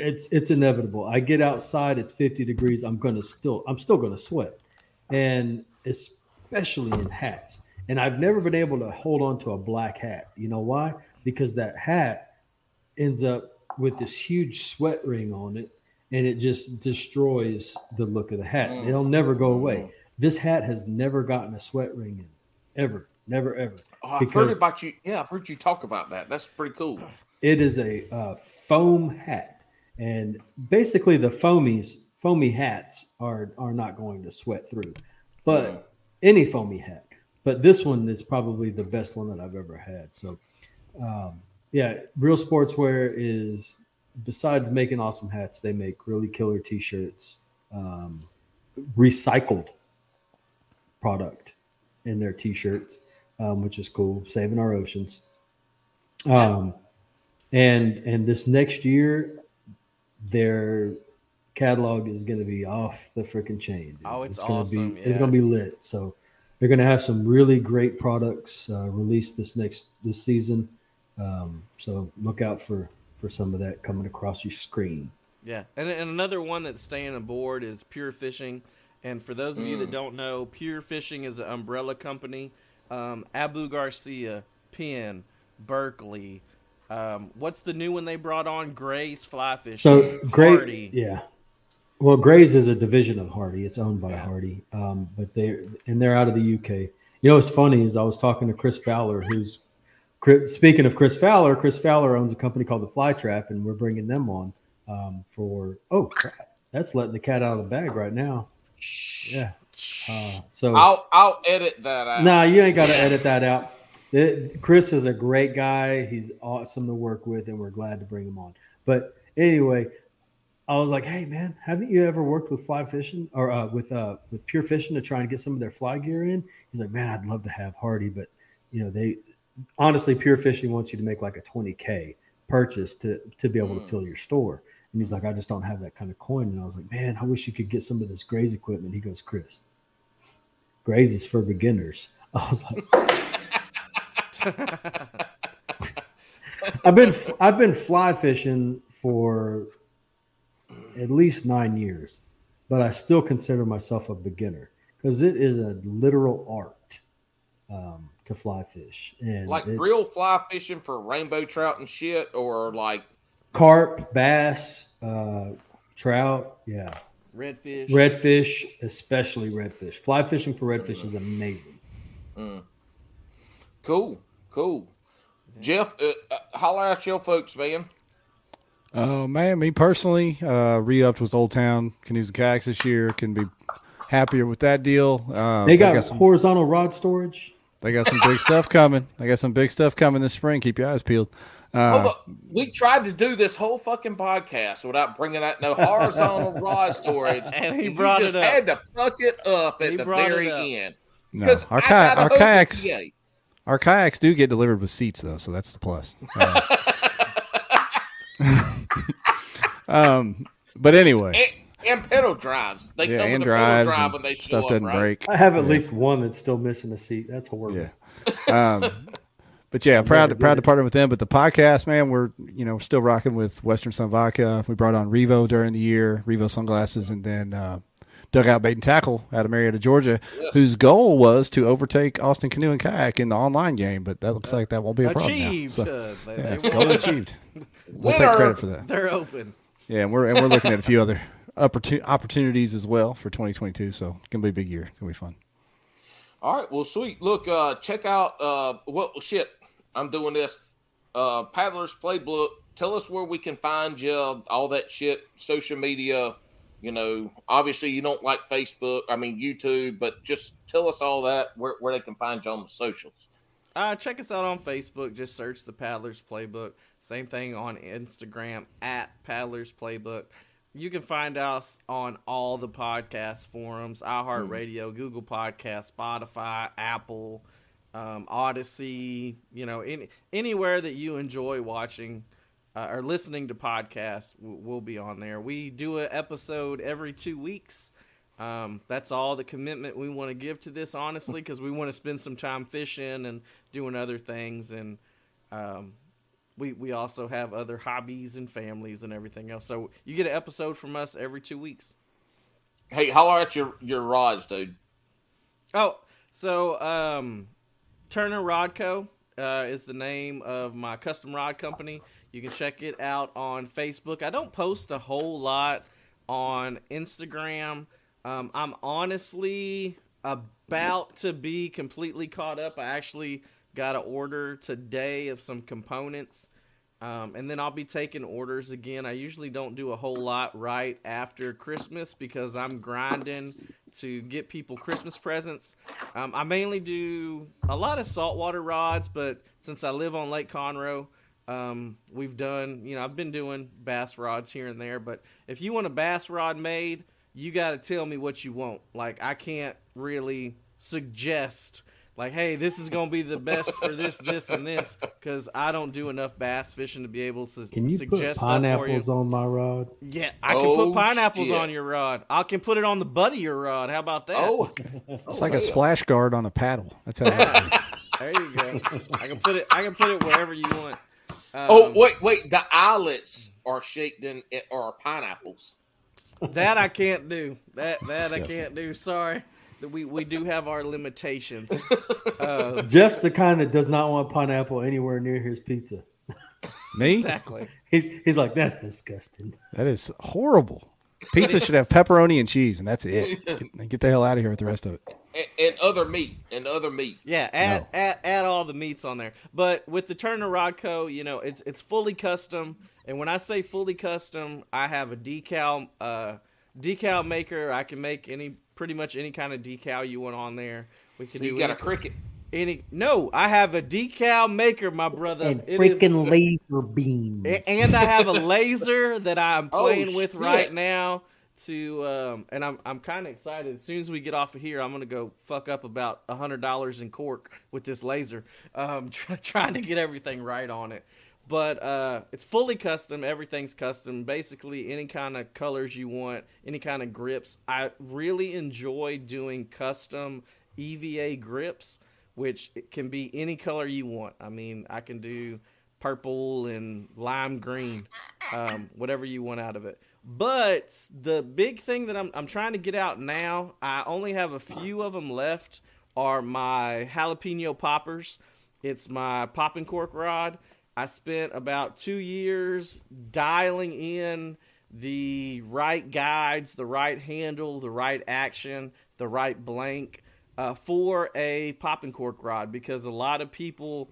it's it's inevitable. I get outside, it's 50 degrees. I'm gonna still I'm still gonna sweat, and especially in hats. And I've never been able to hold on to a black hat. You know why? Because that hat ends up with this huge sweat ring on it and it just destroys the look of the hat. Mm. It'll never go away. This hat has never gotten a sweat ring in ever, never, ever. Oh, I've heard about you. Yeah, I've heard you talk about that. That's pretty cool. It is a uh, foam hat, and basically the foamies, foamy hats are are not going to sweat through, but any foamy hat. But this one is probably the best one that I've ever had. So, um, yeah, Real Sportswear is besides making awesome hats, they make really killer T-shirts, um, recycled product in their T-shirts, um, which is cool, saving our oceans. Um, and and this next year, their catalog is going to be off the freaking chain. dude. Oh, it's gonna awesome, Be, It's going to be lit. So they're going to have some really great products uh, released this next this season. Um, so look out for for some of that coming across your screen. Yeah, and, and another one that's staying aboard is Pure Fishing. And for those of you that Mm. don't know, Pure Fishing is an umbrella company. Um, Abu Garcia, Penn, Berkley. Um, what's the new one they brought on? Gray's Fly Fishing. So great, Hardy. yeah. Well, Gray's is a division of Hardy. It's owned by Hardy, um, but they and they're out of the UK. You know what's funny is I was talking to Chris Fowler, who's speaking of Chris Fowler. Chris Fowler owns a company called the Fly Trap, and we're bringing them on um, for. Oh crap! That's letting the cat out of the bag right now. Yeah, Uh, so I'll I'll edit that out. No, you ain't got to edit that out. It- Chris is a great guy. He's awesome to work with, and we're glad to bring him on. But anyway, I was like, "Hey, man, haven't you ever worked with fly fishing or uh, with uh, with pure fishing to try and get some of their fly gear in?" He's like, "Man, I'd love to have Hardy, but you know, they honestly, pure fishing wants you to make like a twenty k purchase to to be able to fill your store." And he's like, "I just don't have that kind of coin." And I was like, "Man, I wish you could get some of this Gray's equipment." He goes, "Chris, Gray's is for beginners." I was like, I've been I've been fly fishing for at least nine years, but I still consider myself a beginner because it is a literal art um, to fly fish and like real fly fishing for rainbow trout and shit, or like carp, bass, uh, trout, yeah, Redfish. redfish, especially redfish. Fly fishing for redfish is amazing. mm. cool, cool. Jeff, uh, uh, holler at your folks, man. Oh man, me personally, uh, re-upped with Old Town Canoes and Kayaks this year. Can be happier with that deal. Uh, they got, some, horizontal rod storage. they got some big stuff coming. They got some big stuff coming this spring. Keep your eyes peeled. Uh, oh, look, we tried to do this whole fucking podcast without bringing out no horizontal rod storage, And he you just it up. had to fuck it up at He the very up. end. no, Because our, I got a our kayaks, PA. Our kayaks do get delivered with seats though, so that's the plus. Uh, um, but anyway, and, and pedal drives. They yeah, come and with a pedal drive and when they show stuff up, doesn't right? break. I have at Yeah. least one that's still missing a seat. That's horrible. Yeah. Um, but yeah, proud to proud did to partner with them. But the podcast, man, we're you know still rocking with Western Son Vodka. We brought on Revo during the year, Revo sunglasses, and then uh, Dugout Bait and Tackle out of Marietta, Georgia, whose goal was to overtake Austin Canoe and Kayak in the online game. But that looks like that won't be a problem now. Achieved. So, Uh, they- yeah, they goal achieved. We'll take credit for that. They're open. Yeah, and we're and we're looking at a few other opportunities as well for 2022. So it's gonna be a big year. It's gonna be fun. All right, well, sweet. Look, uh, check out uh, well, shit. I'm doing this. Uh, Paddlers Playbook. Tell us where we can find you. All that shit. Social media. You know, obviously you don't like Facebook. I mean YouTube, but just tell us all that where where they can find you on the socials. Uh, check us out on Facebook. Just search the Paddlers Playbook. Same thing on Instagram at Paddlers Playbook. You can find us on all the podcast forums: iHeartRadio, Google Podcast, Spotify, Apple, um, Odyssey. You know, any anywhere that you enjoy watching uh, or listening to podcasts, w- we'll be on there. We do an episode every two weeks. Um, that's all the commitment we want to give to this, honestly, because we want to spend some time fishing and doing other things, and um, we we also have other hobbies and families and everything else. So you get an episode from us every two weeks. Hey, holler at your your rods, dude. Oh, so um, Turner Rodco uh, is the name of my custom rod company. You can check it out on Facebook. I don't post a whole lot on Instagram. Um, I'm honestly about to be completely caught up. I actually got an order today of some components. Um, and then I'll be taking orders again. I usually don't do a whole lot right after Christmas because I'm grinding to get people Christmas presents. Um, I mainly do a lot of saltwater rods, but since I live on Lake Conroe, um, we've done, you know, I've been doing bass rods here and there. But if you want a bass rod made, you got to tell me what you want. Like, I can't really suggest like, hey, this is gonna be the best for this, this, and this, because I don't do enough bass fishing to be able to Can you put suggest stuff for you. pineapples on my rod? Yeah, I can Oh, put pineapples shit. on your rod. I can put it on the butt of your rod. How about that? Oh, It's like a splash guard on a paddle. That's how. it there you go. I can put it. I can put it wherever you want. Um, oh, wait, wait. The eyelets are shaped in are pineapples. that I can't do. That that I can't do. Sorry. We we do have our limitations. Uh, Jeff's the kind that does not want pineapple anywhere near his pizza. Me? exactly. He's he's like, that's disgusting. That is horrible. Pizza should have pepperoni and cheese, and that's it. Get, get the hell out of here with the rest of it. And, and other meat. And other meat. Yeah, add, add add all the meats on there. But with the Turner Rodco, you know, it's it's fully custom. And when I say fully custom, I have a decal uh, decal maker. I can make any pretty much any kind of decal you want on there. We can So do you got a Cricut. Any no, I have a decal maker, my brother. and It is- freaking laser beams. and I have a laser that I'm Oh, playing with right now. To um, and I'm I'm kind of excited. As soon as we get off of here, I'm gonna go fuck up about a hundred dollars in cork with this laser. Um, try, trying to get everything right on it. But uh, it's fully custom. Everything's custom. Basically, any kind of colors you want, any kind of grips. I really enjoy doing custom EVA grips, which can be any color you want. I mean, I can do purple and lime green, um, whatever you want out of it. But the big thing that I'm, I'm trying to get out now, I only have a few of them left, are my jalapeno poppers. It's my popping cork rod. I spent about two years dialing in the right guides, the right handle, the right action, the right blank uh, for a popping cork rod because a lot of people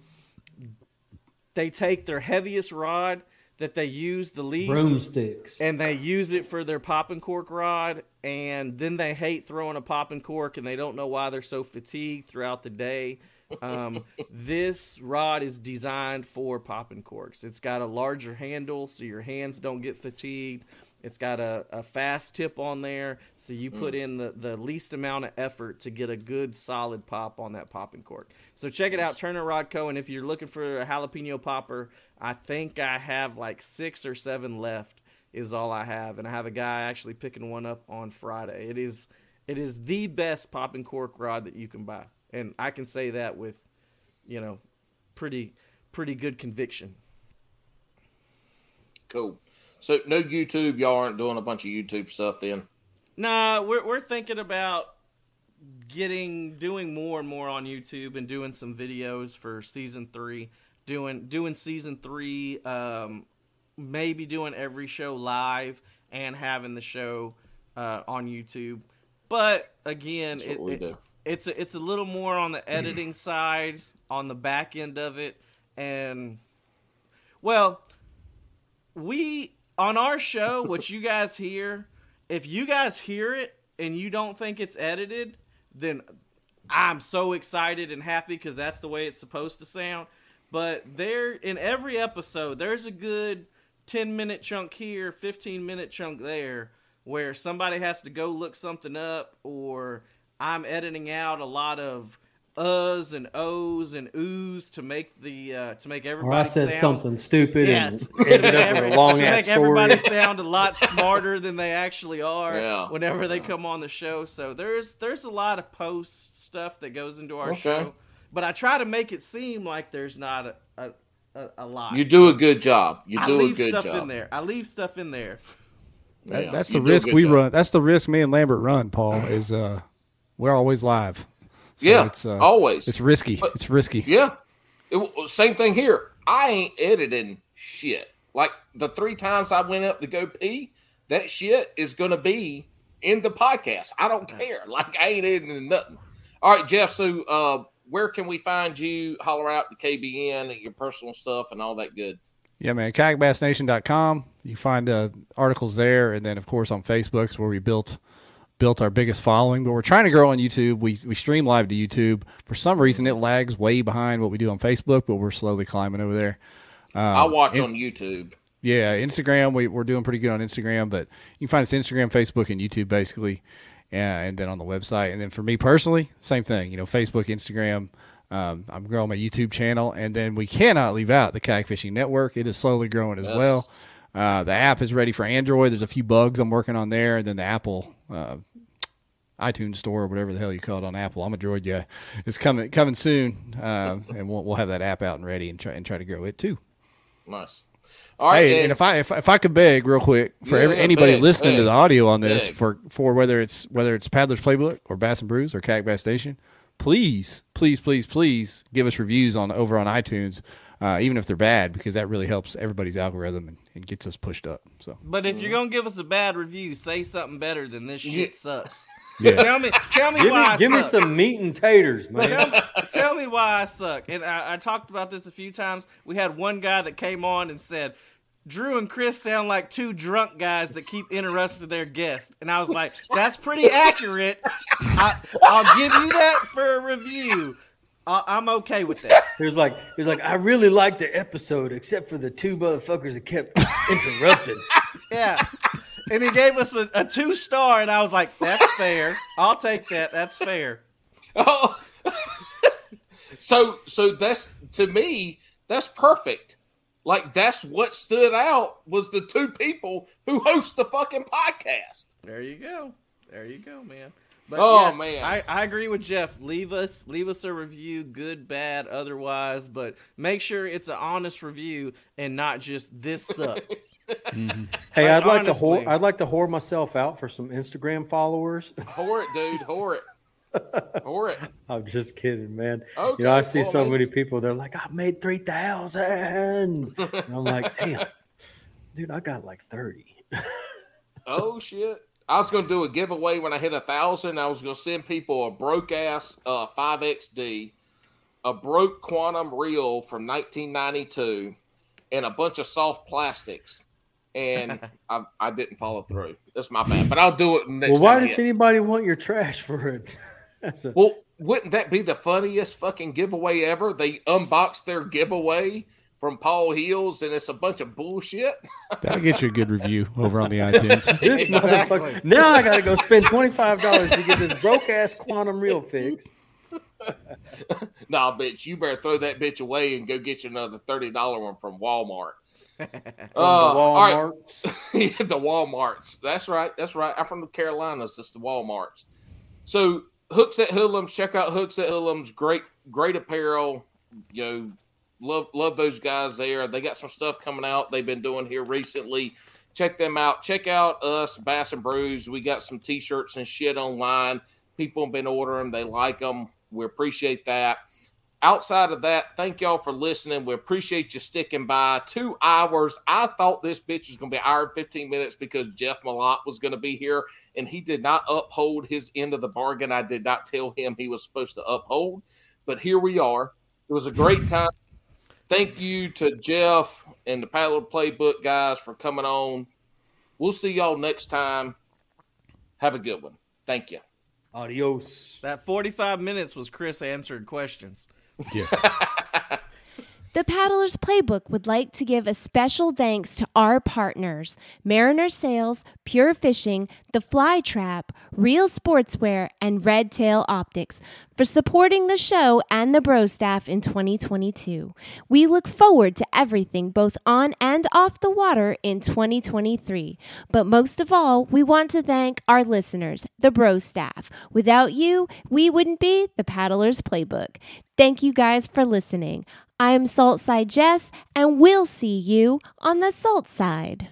they take their heaviest rod that they use the least Broomsticks. and they use it for their popping cork rod and then they hate throwing a popping cork and they don't know why they're so fatigued throughout the day. Um, this rod is designed for popping corks. It's got a larger handle so your hands don't get fatigued it's got a, a fast tip on there so you put mm. in the, the least amount of effort to get a good solid pop on that popping cork so check it out turner rod co and if you're looking for a jalapeno popper i think i have like six or seven left is all I have, and I have a guy actually picking one up on Friday. It is it is the best popping cork rod that you can buy, and I can say that with, you know, pretty pretty good conviction. Cool. So no YouTube. Y'all aren't doing a bunch of YouTube stuff then. Nah, we're we're thinking about getting doing more and more on YouTube and doing some videos for season three. Doing doing season three, um, maybe doing every show live and having the show uh, on YouTube. But again, it, it- it's a, it's a little more on the editing side, on the back end of it, and well, we on our show, what you guys hear, if you guys hear it and you don't think it's edited, then I'm so excited and happy because that's the way it's supposed to sound. But there, in every episode, there's a good 10 minute chunk here, 15 minute chunk there, where somebody has to go look something up, or I'm editing out a lot of uhs and ohs and oohs to make the uh, to make everybody Or I said sound, something stupid yeah, and ended up with a long to ass make story. everybody sound a lot smarter than they actually are Yeah. whenever they come on the show. So there's there's a lot of post stuff that goes into our Okay. show, but I try to make it seem like there's not a a, a, a lot. You do a good job. You I do a leave good stuff job. in there. I leave stuff in there. That, Yeah, that's the risk we job. run. That's the risk me and Lambert run. Paul is uh, we're always live. So Yeah, it's, uh, always. It's risky. But- it's risky. Yeah. It, same thing here. I ain't editing shit. Like the three times I went up to go pee, that shit is going to be in the podcast. I don't care. Like I ain't editing nothing. All right, Jeff. So, uh, where can we find you? Holler out to KBN, your personal stuff, and all that good. Yeah, man. KayakBassNation.com. You can find uh, articles there, and then of course on Facebook is where we built built our biggest following. But we're trying to grow on YouTube. We we stream live to YouTube. For some reason, it lags way behind what we do on Facebook, but we're slowly climbing over there. Um, I watch and- on YouTube. Yeah, Instagram. We, we're doing pretty good on Instagram, but you can find us Instagram, Facebook, and YouTube basically, yeah, and then on the website. And then for me personally, same thing. You know, Facebook, Instagram. Um, I'm growing my YouTube channel, and then we cannot leave out the kayak fishing network. It is slowly growing as Yes. well. Uh, the app is ready for Android. There's a few bugs I'm working on there, and then the Apple uh, iTunes store or whatever the hell you call it on Apple. I'm a Droid guy. It's coming coming soon, uh, and we'll, we'll have that app out and ready and try and try to grow it too. Nice. All right. hey, and and- if I if, if I could beg real quick for Yeah, every, anybody beg, listening to the audio on this beg. for for whether it's whether it's Paddler's Playbook or Bass and Brews or Kayak Bass Nation, please, please, please, please give us reviews on over on iTunes, uh, even if they're bad, because that really helps everybody's algorithm and, and gets us pushed up. So But if you're gonna give us a bad review, say something better than this shit Yeah. sucks. Yeah. Tell me, tell me Give why me, I give me suck. some meat and taters, tell, man. me, tell me why I suck. And I, I talked about this a few times. We had one guy that came on and said, Drew and Chris sound like two drunk guys that keep interrupting their guests. And I was like, that's pretty accurate. I, I'll give you that for a review. I, I'm okay with that. He was like, he was like, I really liked the episode, except for the two motherfuckers that kept interrupting. Yeah. And he gave us a, a two star, and I was like, that's fair. I'll take that. That's fair. Oh, so so that's to me that's perfect. Like that's what stood out was the two people who host the fucking podcast. There you go. There you go, man. But Oh, yeah, man. I, I agree with Jeff. Leave us leave us a review, good, bad, otherwise, but make sure it's an honest review and not just this sucked. Hey, Like, I'd like to honestly. whore, I'd like to whore myself out for some Instagram followers. Whore it, dude. Whore it. Whore it. I'm just kidding, man. Okay, you know, I see well, so man. many people. They're like, I made three thousand. I'm like, damn, dude, I got like thirty. Oh shit. I was gonna do a giveaway when I hit a thousand. I was gonna send people a broke ass uh, 5XD, a broke quantum reel from 1992, and a bunch of soft plastics. And I, I didn't follow through. That's my bad. But I'll do it next well, why time does hit. anybody want your trash for it? A, Well, wouldn't that be the funniest fucking giveaway ever? They unboxed their giveaway from Paul Hills, and it's a bunch of bullshit. That'll get you a good review over on the iTunes. this motherfucker. Now I got to go spend twenty five dollars to get this broke ass quantum reel fixed. nah, bitch, you better throw that bitch away and go get you another thirty dollar one from Walmart. Uh, all right. the Walmarts. the Walmarts. That's right. That's right. I'm from the Carolinas. It's the Walmarts. So Hooks at Hoodlums. Check out Hooks at Hoodlums. Great, great apparel. You know, love love those guys there. They got some stuff coming out. They've been doing here recently. Check them out. Check out us, Bass and Brews. We got some t-shirts and shit online. People have been ordering. They like them. We appreciate that outside of that, thank y'all for listening. We appreciate you sticking by. Two hours. I thought this bitch was going to be an hour and 15 minutes because Jeff Malott was going to be here, and he did not uphold his end of the bargain. I did not tell him he was supposed to uphold, but here we are. It was a great time. Thank you to Jeff and the Paddler Playbook guys for coming on. We'll see y'all next time. Have a good one. Thank you. Adios. That 45 minutes was Chris answering questions. Yeah. The Paddler's Playbook would like to give a special thanks to our partners Mariner Sales, Pure Fishing, The Fly Trap, Real Sportswear, and Red Tail Optics for supporting the show and the Bro staff in 2022. We look forward to everything both on and off the water in 2023. But most of all, we want to thank our listeners, the Bro staff. Without you, we wouldn't be the Paddler's Playbook. Thank you guys for listening. I am Salt Side Jess, and we'll see you on the salt side.